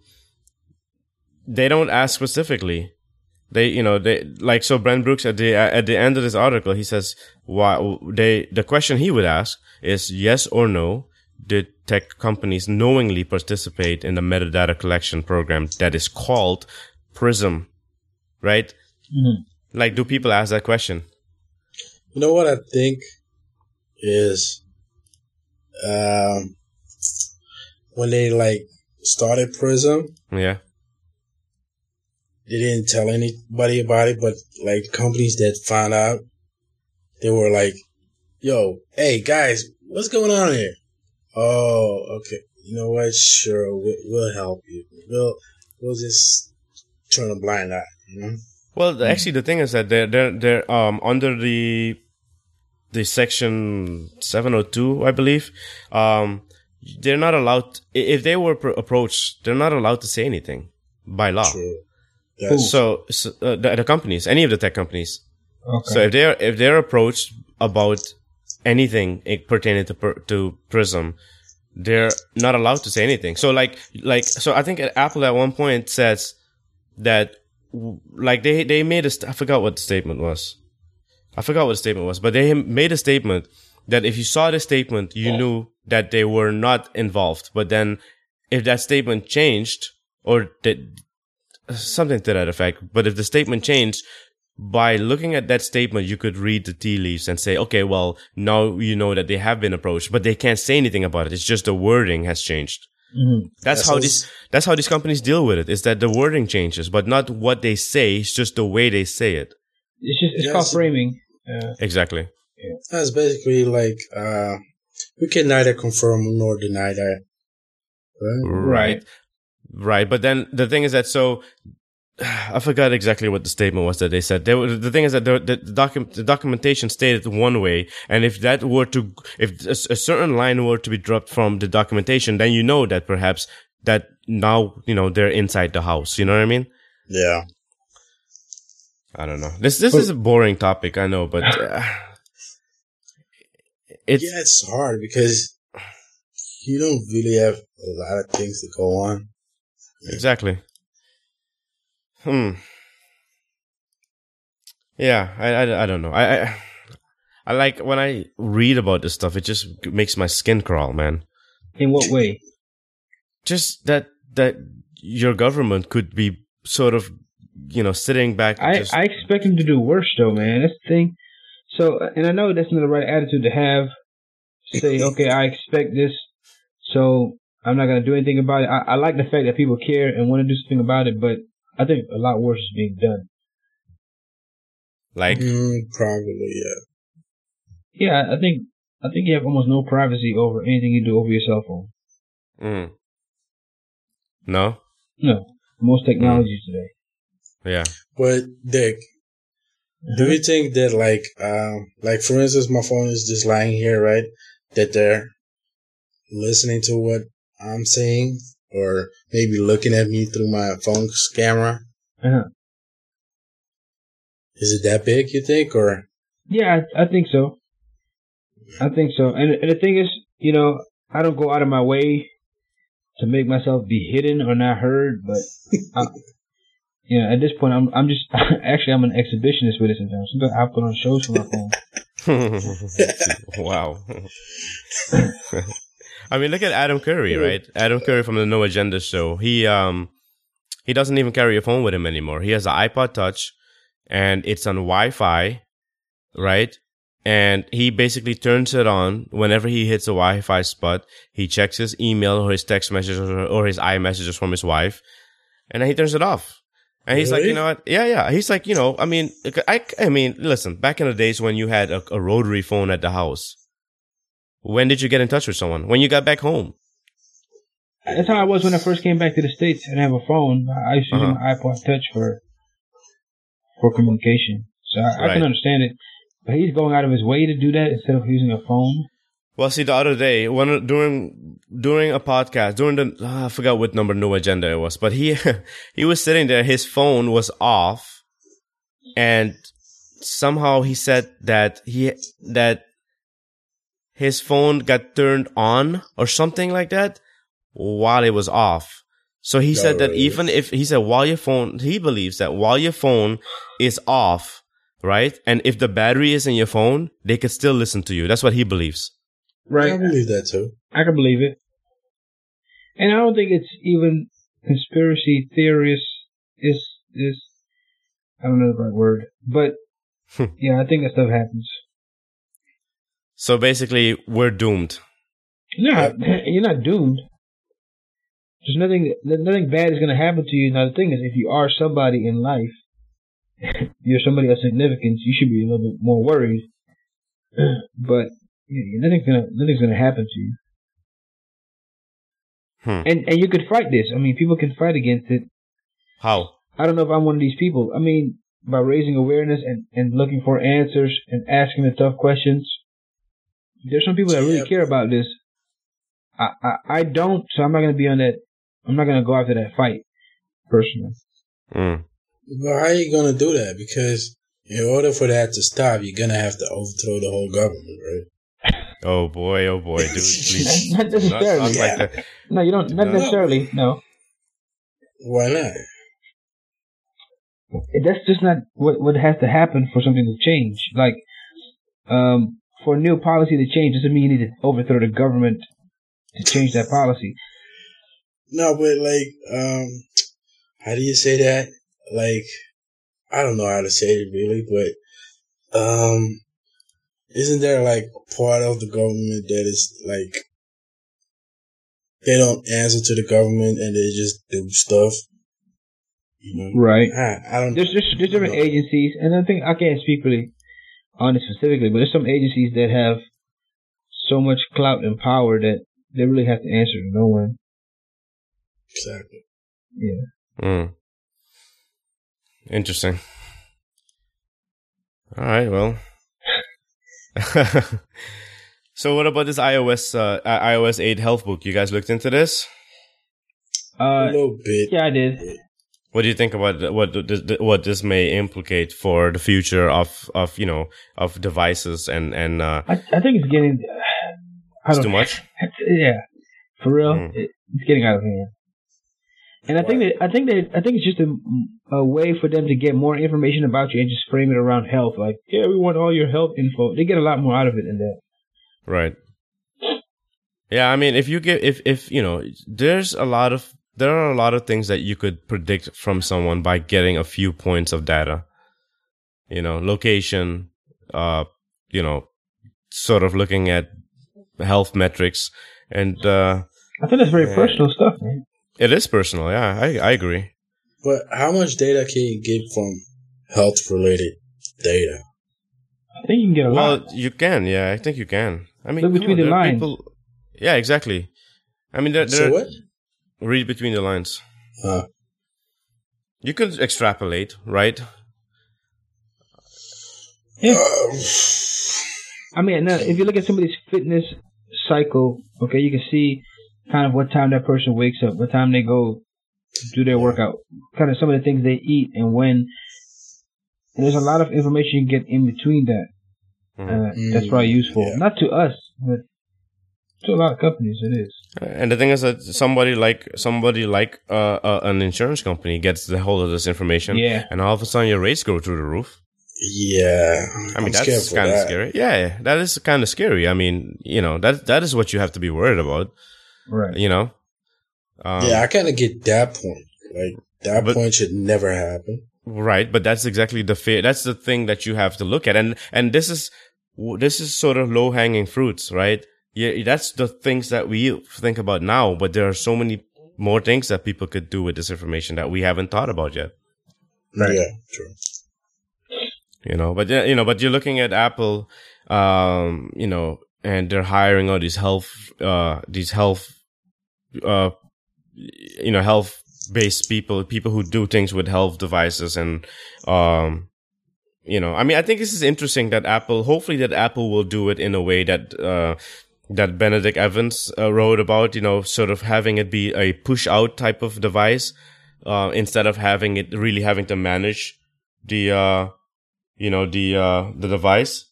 B: they don't ask specifically. They you know they like so Ben Brooks at the at the end of this article he says why they the question he would ask is yes or no did tech companies knowingly participate in the metadata collection program that is called Prism, right?
C: Mhm.
B: Like, do people ask that question?
D: You know what I think is um when they like started Prism,
B: Yeah.
D: they didn't tell anybody about it, but like companies that found out, they were like, "Yo, hey guys, what's going on here?" Oh, okay. You know what? Sure, we'll, we'll help you. We'll we'll just turn a blind eye. You know?
B: Well, actually, the thing is that they're they're they're um under the the section seven hundred two, I believe. Um, they're not allowed if they were pro- approached. They're not allowed to say anything by law.
D: True.
B: So, so uh, the, the companies, any of the tech companies.
C: Okay.
B: So if they're if they're approached about anything pertaining to per- to Prism, they're not allowed to say anything. So like like so I think Apple at one point says that like they they made a st- I forgot what the statement was. I forgot what the statement was, but they made a statement that if you saw the statement, you knew that they were not involved. But then if that statement changed or that something to that effect, but if the statement changed, by looking at that statement, you could read the tea leaves and say, okay, well, now you know that they have been approached, but they can't say anything about it. It's just the wording has changed.
C: Mhm.
B: That's
D: Yeah,
B: how
D: so
B: these that's how these companies deal with it. Is that the wording changes, but not what they say. It's just the way they say it.
C: It's just it's
D: Yes.
C: called framing. Uh,
B: Exactly.
D: that's basically like uh, we can neither confirm nor deny that. Right?
B: Right. Right. But then the thing is that so [sighs] I forgot exactly what the statement was that they said. They were, the thing is that the, the, the, docu- the documentation stated one way, and if that were to, if a, a certain line were to be dropped from the documentation, then you know that perhaps that now you know they're inside the house. You know what I mean?
D: Yeah.
B: I don't know. This this is a boring topic, I know, but uh, [sighs] it's
D: yeah, it's hard because you don't really have a lot of things to go on.
B: Exactly. Hmm. Yeah, I, I, I don't know. I, I I like when I read about this stuff. It just makes my skin crawl, man.
C: in what way?
B: Just that that your government could be sort of, you know, sitting back.
C: I,
B: just,
C: I expect him to do worse though, man. That's the thing. So, and I know that's not the right attitude to have. Say, [laughs] okay, I expect this, so I'm not gonna do anything about it. I, I like the fact that people care and want to do something about it, but I think a lot worse is being done.
B: like
D: Mm, probably, yeah.
C: Yeah, I think I think you have almost no privacy over anything you do over your cell phone.
B: mm. no,
C: No, most technology today.
B: Yeah,
D: But Dick, do you think that like um like for instance my phone is just lying here, right? That they're listening to what I'm saying or maybe looking at me through my phone's camera?
C: Uh-huh.
D: Is it that big, you think, or
C: Yeah, I, I think so. I think so. And, and the thing is, you know, I don't go out of my way to make myself be hidden or not heard, but [laughs] I, you know, at this point, I'm I'm just [laughs] actually I'm an exhibitionist with it sometimes. Sometimes I put on shows for my phone. [laughs] [laughs]
B: wow. I mean, look at Adam Curry, right? Adam Curry from the No Agenda show. He um he doesn't even carry a phone with him anymore. He has an iPod Touch, and it's on Wi-Fi, right? And he basically turns it on whenever he hits a Wi-Fi spot. He checks his email or his text messages or, or his iMessages from his wife, and then he turns it off. And he's like, you know what? Yeah, yeah. He's like, you know, I mean, I, I mean, listen. Back in the days when you had a, a rotary phone at the house, when did you get in touch with someone? When you got back home?
C: That's how I was when I first came back to the states and have a phone. I used to use
B: Uh-huh.
C: my iPod Touch for for communication, so I, I can understand it. But he's going out of his way to do that instead of using a phone.
B: Well, see, the other day, when during during a podcast, during the ah, I forgot what number No Agenda it was, but he [laughs] he was sitting there, his phone was off, and somehow he said that he that his phone got turned on or something like that while it was off. So he said that even if he said while your phone, he believes that while your phone is off, right, and if the battery is in your phone, they could still listen to you. That's what he believes.
C: Right.
D: I believe that too.
C: I can believe it. And I don't think it's even conspiracy theorists is is I don't know the right word. But hmm. yeah, I think that stuff happens.
B: So basically, we're doomed.
C: You're [laughs] not you're not doomed. There's nothing nothing bad is gonna happen to you. Now the thing is if you are somebody in life, [laughs] you're somebody of significance, you should be a little bit more worried. [clears throat] but yeah, nothing's gonna nothing's gonna happen to you.
B: Hmm.
C: And and you could fight this. I mean, people can fight against it.
B: How?
C: I don't know if I'm one of these people. I mean, by raising awareness and, and looking for answers and asking the tough questions. There's some people that really
D: Yeah.
C: care about this. I, I, I don't, so I'm not going to be on that. I'm not going to go after that fight personally.
B: Mm.
D: But how are you gonna do that? Because in order for that to stop, you're gonna have to overthrow the whole government, right?
B: Oh boy, oh boy, dude, please.
C: Not necessarily.
B: Not, not like that.
C: No, you don't. Not
B: No.
C: necessarily. No,
D: Why not?
C: that's just not what what has to happen for something to change. Like, um, for a new policy to change doesn't mean you need to overthrow the government to change that policy.
D: No, but like, um, how do you say that? Like, I don't know how to say it really, but, um, isn't there like part of the government that is like, they don't answer to the government and they just do stuff? You know?
C: Right.
D: I, I don't
C: There's there's, there's different
D: No.
C: agencies, and I think I can't speak really on it specifically, but there's some agencies that have so much clout and power that they really have to answer to no one.
D: Exactly.
C: Yeah.
B: Mm. Interesting. All right, well. [laughs] so what about this iOS uh, iOS 8 health book? You guys looked into this?
D: a
C: Uh,
D: little bit.
C: yeah, I did.
B: What do you think about what th- th- what this may implicate for the future of of you know of devices and and uh,
C: I, I think it's getting. I
B: it's too much? [laughs]
C: Yeah, for real,
B: Mm.
C: it, it's getting out of hand. And I think that I think that I think it's just a, a way for them to get more information about you and just frame it around health. Like, yeah, we want all your health info. They get a lot more out of it than that.
B: Right. Yeah, I mean, if you get if if you know, there's a lot of there are a lot of things that you could predict from someone by getting a few points of data. You know, location, uh, you know, sort of looking at health metrics, and uh,
C: I think that's very
B: Yeah.
C: personal stuff, man.
B: It is personal. Yeah, I I agree.
D: But how much data can you get from health related data?
C: I think you can get a
B: Well,
C: lot.
B: Well, you can. Yeah, I think you can. I mean,
C: Look between
B: on,
C: the lines.
B: people- yeah, exactly. I mean, there, there
D: So what?
B: read between the lines.
D: Uh,
B: You could extrapolate, right?
C: Yeah.
D: um,
C: I mean, now, if you look at somebody's fitness cycle, okay, you can see kind of what time that person wakes up, what time they go do their workout, kind of some of the things they eat and when. And there's a lot of information you can get in between that.
B: Mhm.
C: Uh, that's probably useful.
D: yeah.
C: Not to us, but to a lot of companies it is.
B: And the thing is that somebody like somebody like uh, uh, an insurance company gets the hold of this information,
C: Yeah.
B: and all of a sudden your rates go through the roof.
D: yeah.
B: I mean,
D: I'm scared
B: that's
D: for
B: kind of
D: that.
B: scary. Yeah, that is kind of scary. I mean, you know, that that is what you have to be worried about.
C: Right.
B: You know. Um,
D: yeah, I kind of get that point. Like that
B: But-
D: point should never happen.
B: Right, but that's exactly the fear. That's the thing that you have to look at, and and this is this is sort of low hanging fruits, right? Yeah, that's the things that we think about now, but there are so many more things that people could do with this information that we haven't thought about yet.
C: Right.
D: Yeah, true.
B: You know, but yeah, you know, but you're looking at Apple, um, you know, and they're hiring all these health, uh, these health, uh, you know, health based people, people who do things with health devices and, um, you know, I mean, I think this is interesting that Apple, hopefully that Apple will do it in a way that, uh, that Benedict Evans uh, wrote about, you know, sort of having it be a push out type of device uh, instead of having it really having to manage the, uh, you know, the uh, the device.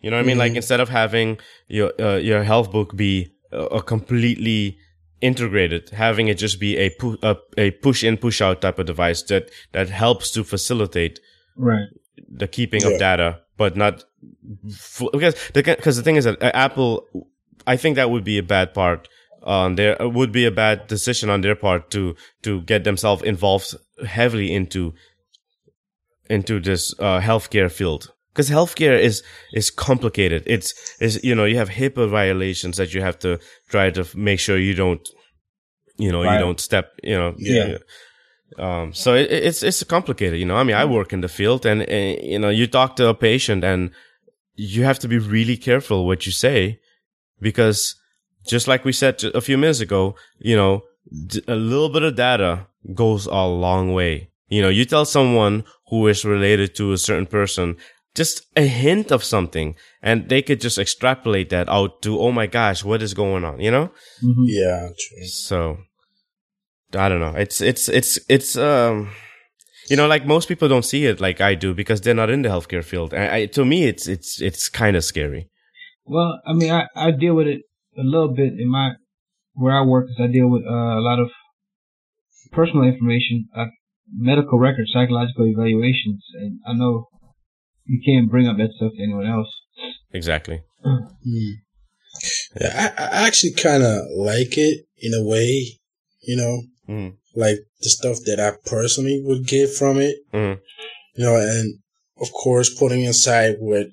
B: You know what I mean? Like
D: Mhm.
B: instead of having your uh, your health book be a completely integrated, having it just be a, pu- a a push in push out type of device that that helps to facilitate
C: Right.
B: the keeping
D: Yeah.
B: of data, but not fu- because the because the thing is that uh, Apple, I think that would be a bad part on their uh, would be a bad decision on their part to to get themselves involved heavily into into this uh, healthcare field because healthcare is is complicated. It's is you know you have HIPAA violations that you have to try to make sure you don't you know you don't step you know
D: Yeah.
B: um, so it, it's it's complicated, you know. I mean, I work in the field, and uh, you know, you talk to a patient, and you have to be really careful what you say, because just like we said a few minutes ago, you know, a little bit of data goes a long way. You know, you tell someone who is related to a certain person just a hint of something, and they could just extrapolate that out to, oh my gosh, what is going on? You know.
C: hmm
D: Yeah, true.
B: So I don't know. It's it's it's it's um you know like most people don't see it like I do because they're not in the healthcare field. I, I to me it's it's it's kind of scary.
C: Well, I mean, I, I deal with it a little bit in my where I work. Is I deal with uh, a lot of personal information, uh, medical records, psychological evaluations, and I know you can't bring up that stuff to anyone else.
B: Exactly.
D: Hmm. Yeah, I, I actually kind of like it in a way, you know,
B: Mm.
D: like the stuff that I personally would get from it,
B: Mm.
D: you know, and of course putting aside what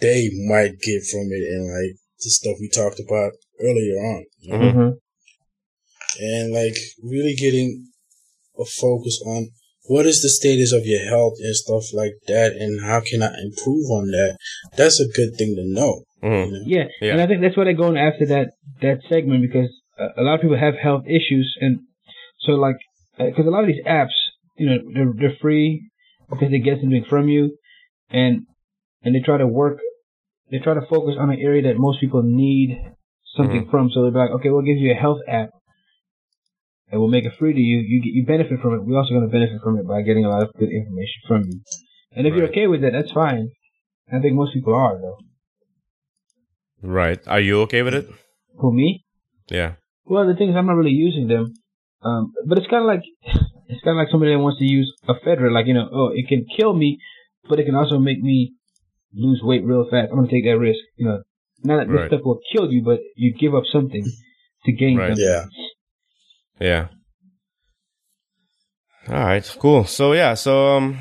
D: they might get from it and like the stuff we talked about earlier on, you know?
B: Mhm.
C: Mm-hmm.
D: and like really getting a focus on what is the status of your health and stuff like that, and how can I improve on that? That's a good thing to know.
B: Mhm.
D: You know?
C: Yeah,
B: Yeah.
C: and I think that's why they're going after that that segment because uh, a lot of people have health issues, and so like because a lot of these apps, you know, they're they're free because they get something from you, and and they try to work, they try to focus on an area that most people need something from. So they're like, okay, we'll give you a health app, and we'll make it free to you. You get you benefit from it. We're also going to benefit from it by getting a lot of good information from you. And if you're okay with that, that's fine. I think most people are though.
B: Right. Are you okay with it?
C: Who me?
B: Yeah.
C: Well, the thing is, I'm not really using them. Um, but it's kind of like [laughs] it's kind of like somebody that wants to use ephedra. Like you know, oh, it can kill me, but it can also make me lose weight real fast. I'm gonna take that risk. You know, not that this
B: Right.
C: stuff will kill you, but you give up something to gain
B: Right.
C: something.
D: Yeah.
B: Yeah. All right. Cool. So yeah. So um,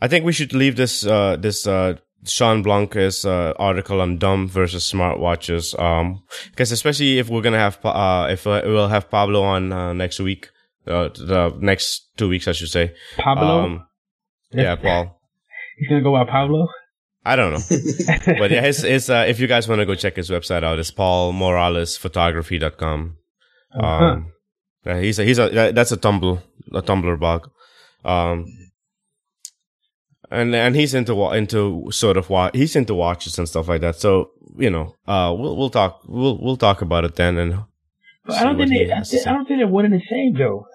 B: I think we should leave this uh this uh Shawn Blanc's uh, article on dumb versus smartwatches. Um, because especially if we're gonna have uh if uh, we'll have Pablo on uh, next week, uh, the next two weeks I should say.
C: Pablo,
B: Um, yeah, Paul.
C: he's gonna go by Pablo.
B: I don't know. [laughs] but yeah, his, his, uh, if you guys want to go check his website out, it's paulmoralesphotography.com.
C: Uh-huh.
B: Um, yeah, he's a, he's a, that's a tumble a Tumblr blog. Um, and, and he's into, wa- into sort of what, he's into watches and stuff like that. So, you know, uh, we'll, we'll talk, we'll, we'll talk about it then. And
C: But I don't think
B: he
C: they, I,
B: has to
C: thi-
B: say.
C: I don't think they're one and the same though.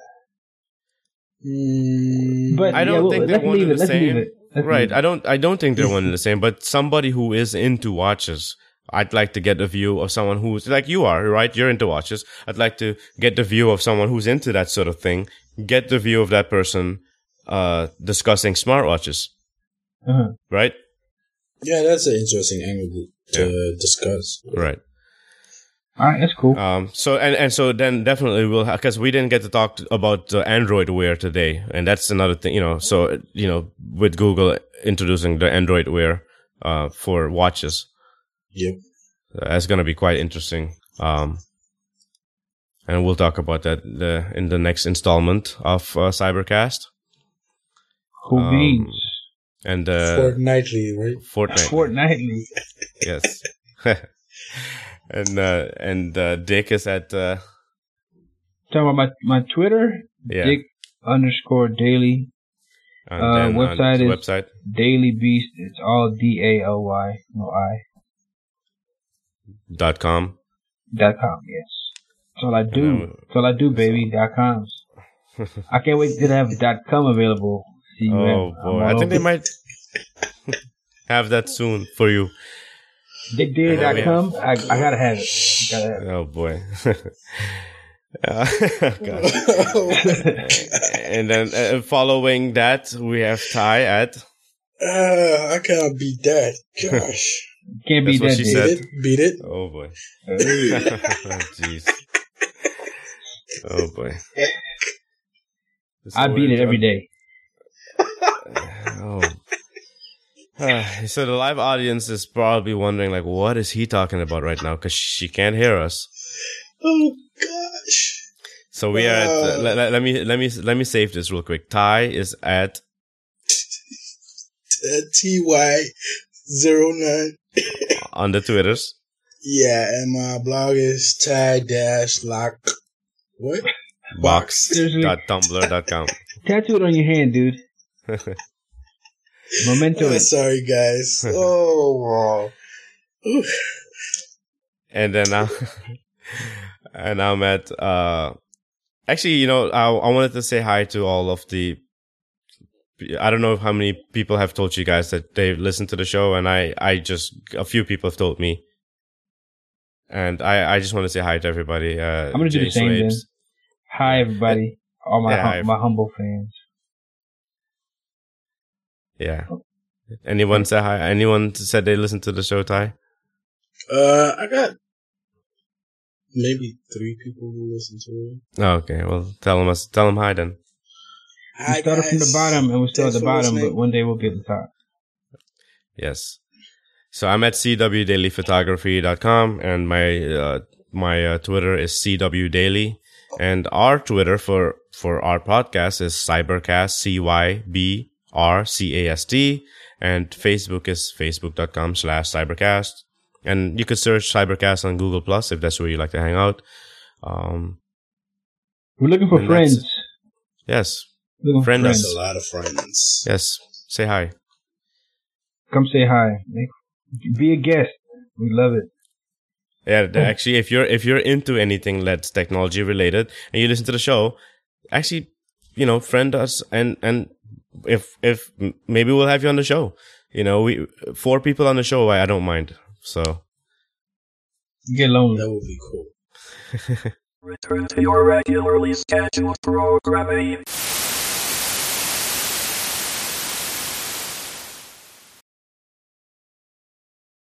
D: Mm,
C: But
B: I don't
C: yeah, well,
B: think they're one
C: leave
B: and the same. right. I don't, I don't think they're one and the [laughs] same, but somebody who is into watches, I'd like to get a view of someone who's like you are, right? You're into watches. I'd like to get the view of someone who's into that sort of thing. Get the view of that person, uh, discussing smartwatches,
C: Uh-huh.
B: right?
D: yeah, that's an interesting angle to discuss.
B: Right.
C: All right, that's cool.
B: Um, so and and so then definitely we'll because we didn't get to talk t- about the Android Wear today, and that's another thing, you know. So you know, with Google introducing the Android Wear uh, for watches,
D: Yep.
B: that's going to be quite interesting. Um, and we'll talk about that the, in the next installment of uh, Cybercast
C: Who
B: um,
C: beans?
B: and uh,
D: Fortnightly, right?
B: Fortnite.
C: Fortnightly. [laughs]
B: yes. [laughs] and uh, and uh, Dick is at uh,
C: Talking about my my Twitter,
B: yeah.
C: Dick underscore daily
B: and
C: uh,
B: then
C: website is-
B: website
C: Daily Beast. It's all D A L Y, no I.
B: dot com.
C: Dot com, yes. That's all I do.
B: And
C: That's all I do, baby. Dot coms. I can't wait to have dot com available. See you
B: Oh
C: at-
B: boy,
C: I'm
B: I
C: all
B: think they might [laughs] have that soon for you.
C: DickDeer.com. I, I gotta have it. Gotta have it.
B: Oh boy. [laughs] Uh, God. [laughs] and then uh, following that, we have Ty at.
D: Ah, I can't beat that. Gosh.
C: Can't beat
B: That's
C: that,
B: she
D: Beat
B: said.
D: it. Beat it.
B: Oh boy. [laughs] Jeez. Oh boy.
C: I beat it every day.
B: Oh. [sighs] Uh, so the live audience is probably wondering, like, what is he talking about right now? Because she can't hear us.
D: Oh gosh.
B: So we are. At, uh.
D: Wow.
B: let, let- let me let me let me save this real quick. Ty is at
D: T Y zero nine. [coughs]
B: on the Twitters.
D: Yeah, and my blog is Ty dash lock. What?
B: Box.
C: Seriously.
B: dot tumblr dot com. [laughs]
C: Tattoo it on your hand, dude. [laughs] Memento
D: Oh, sorry, guys. [laughs] Oh, wow.
B: And then I, and I'm at uh actually you know I I wanted to say hi to all of the I don't know how many people have told you guys that they listen to the show and I I just a few people have told me. And I I just want to say hi to everybody uh
C: I'm gonna do the same then. Hi, everybody. All my
B: Yeah,
C: hum- my humble fans.
B: yeah. Anyone say hi? Anyone said they listened to the show Ty?
D: Uh, I got maybe three people who listen to it.
B: oh, okay. Well tell them us tell them hi then
C: We
D: Hi,
C: started from the bottom and we're still at the bottom,
D: listening.
C: but one day we'll be at the top.
B: Yes. So I'm at cwdailyphotography.com and my uh, my uh, Twitter is cwdaily and our Twitter for for our podcast is cybrcast c y b r c a s t and Facebook is facebook.com slash cybrcast and you could search cybrcast on Google Plus if that's where you like to hang out. Um,
C: We're looking for friends.
B: yes,
C: Looking
B: Friend
C: friends.
D: That's a lot of friends.
B: yes. Say hi.
C: Come say hi. Be a guest. We love it.
B: Yeah, th- actually, if you're if you're into anything that's technology related and you listen to the show, actually, you know, friend us and and if if maybe we'll have you on the show. You know, we four people on the show, I, I don't mind. So
C: get along.
D: That would be cool. [laughs]
A: Return to your regularly scheduled programming.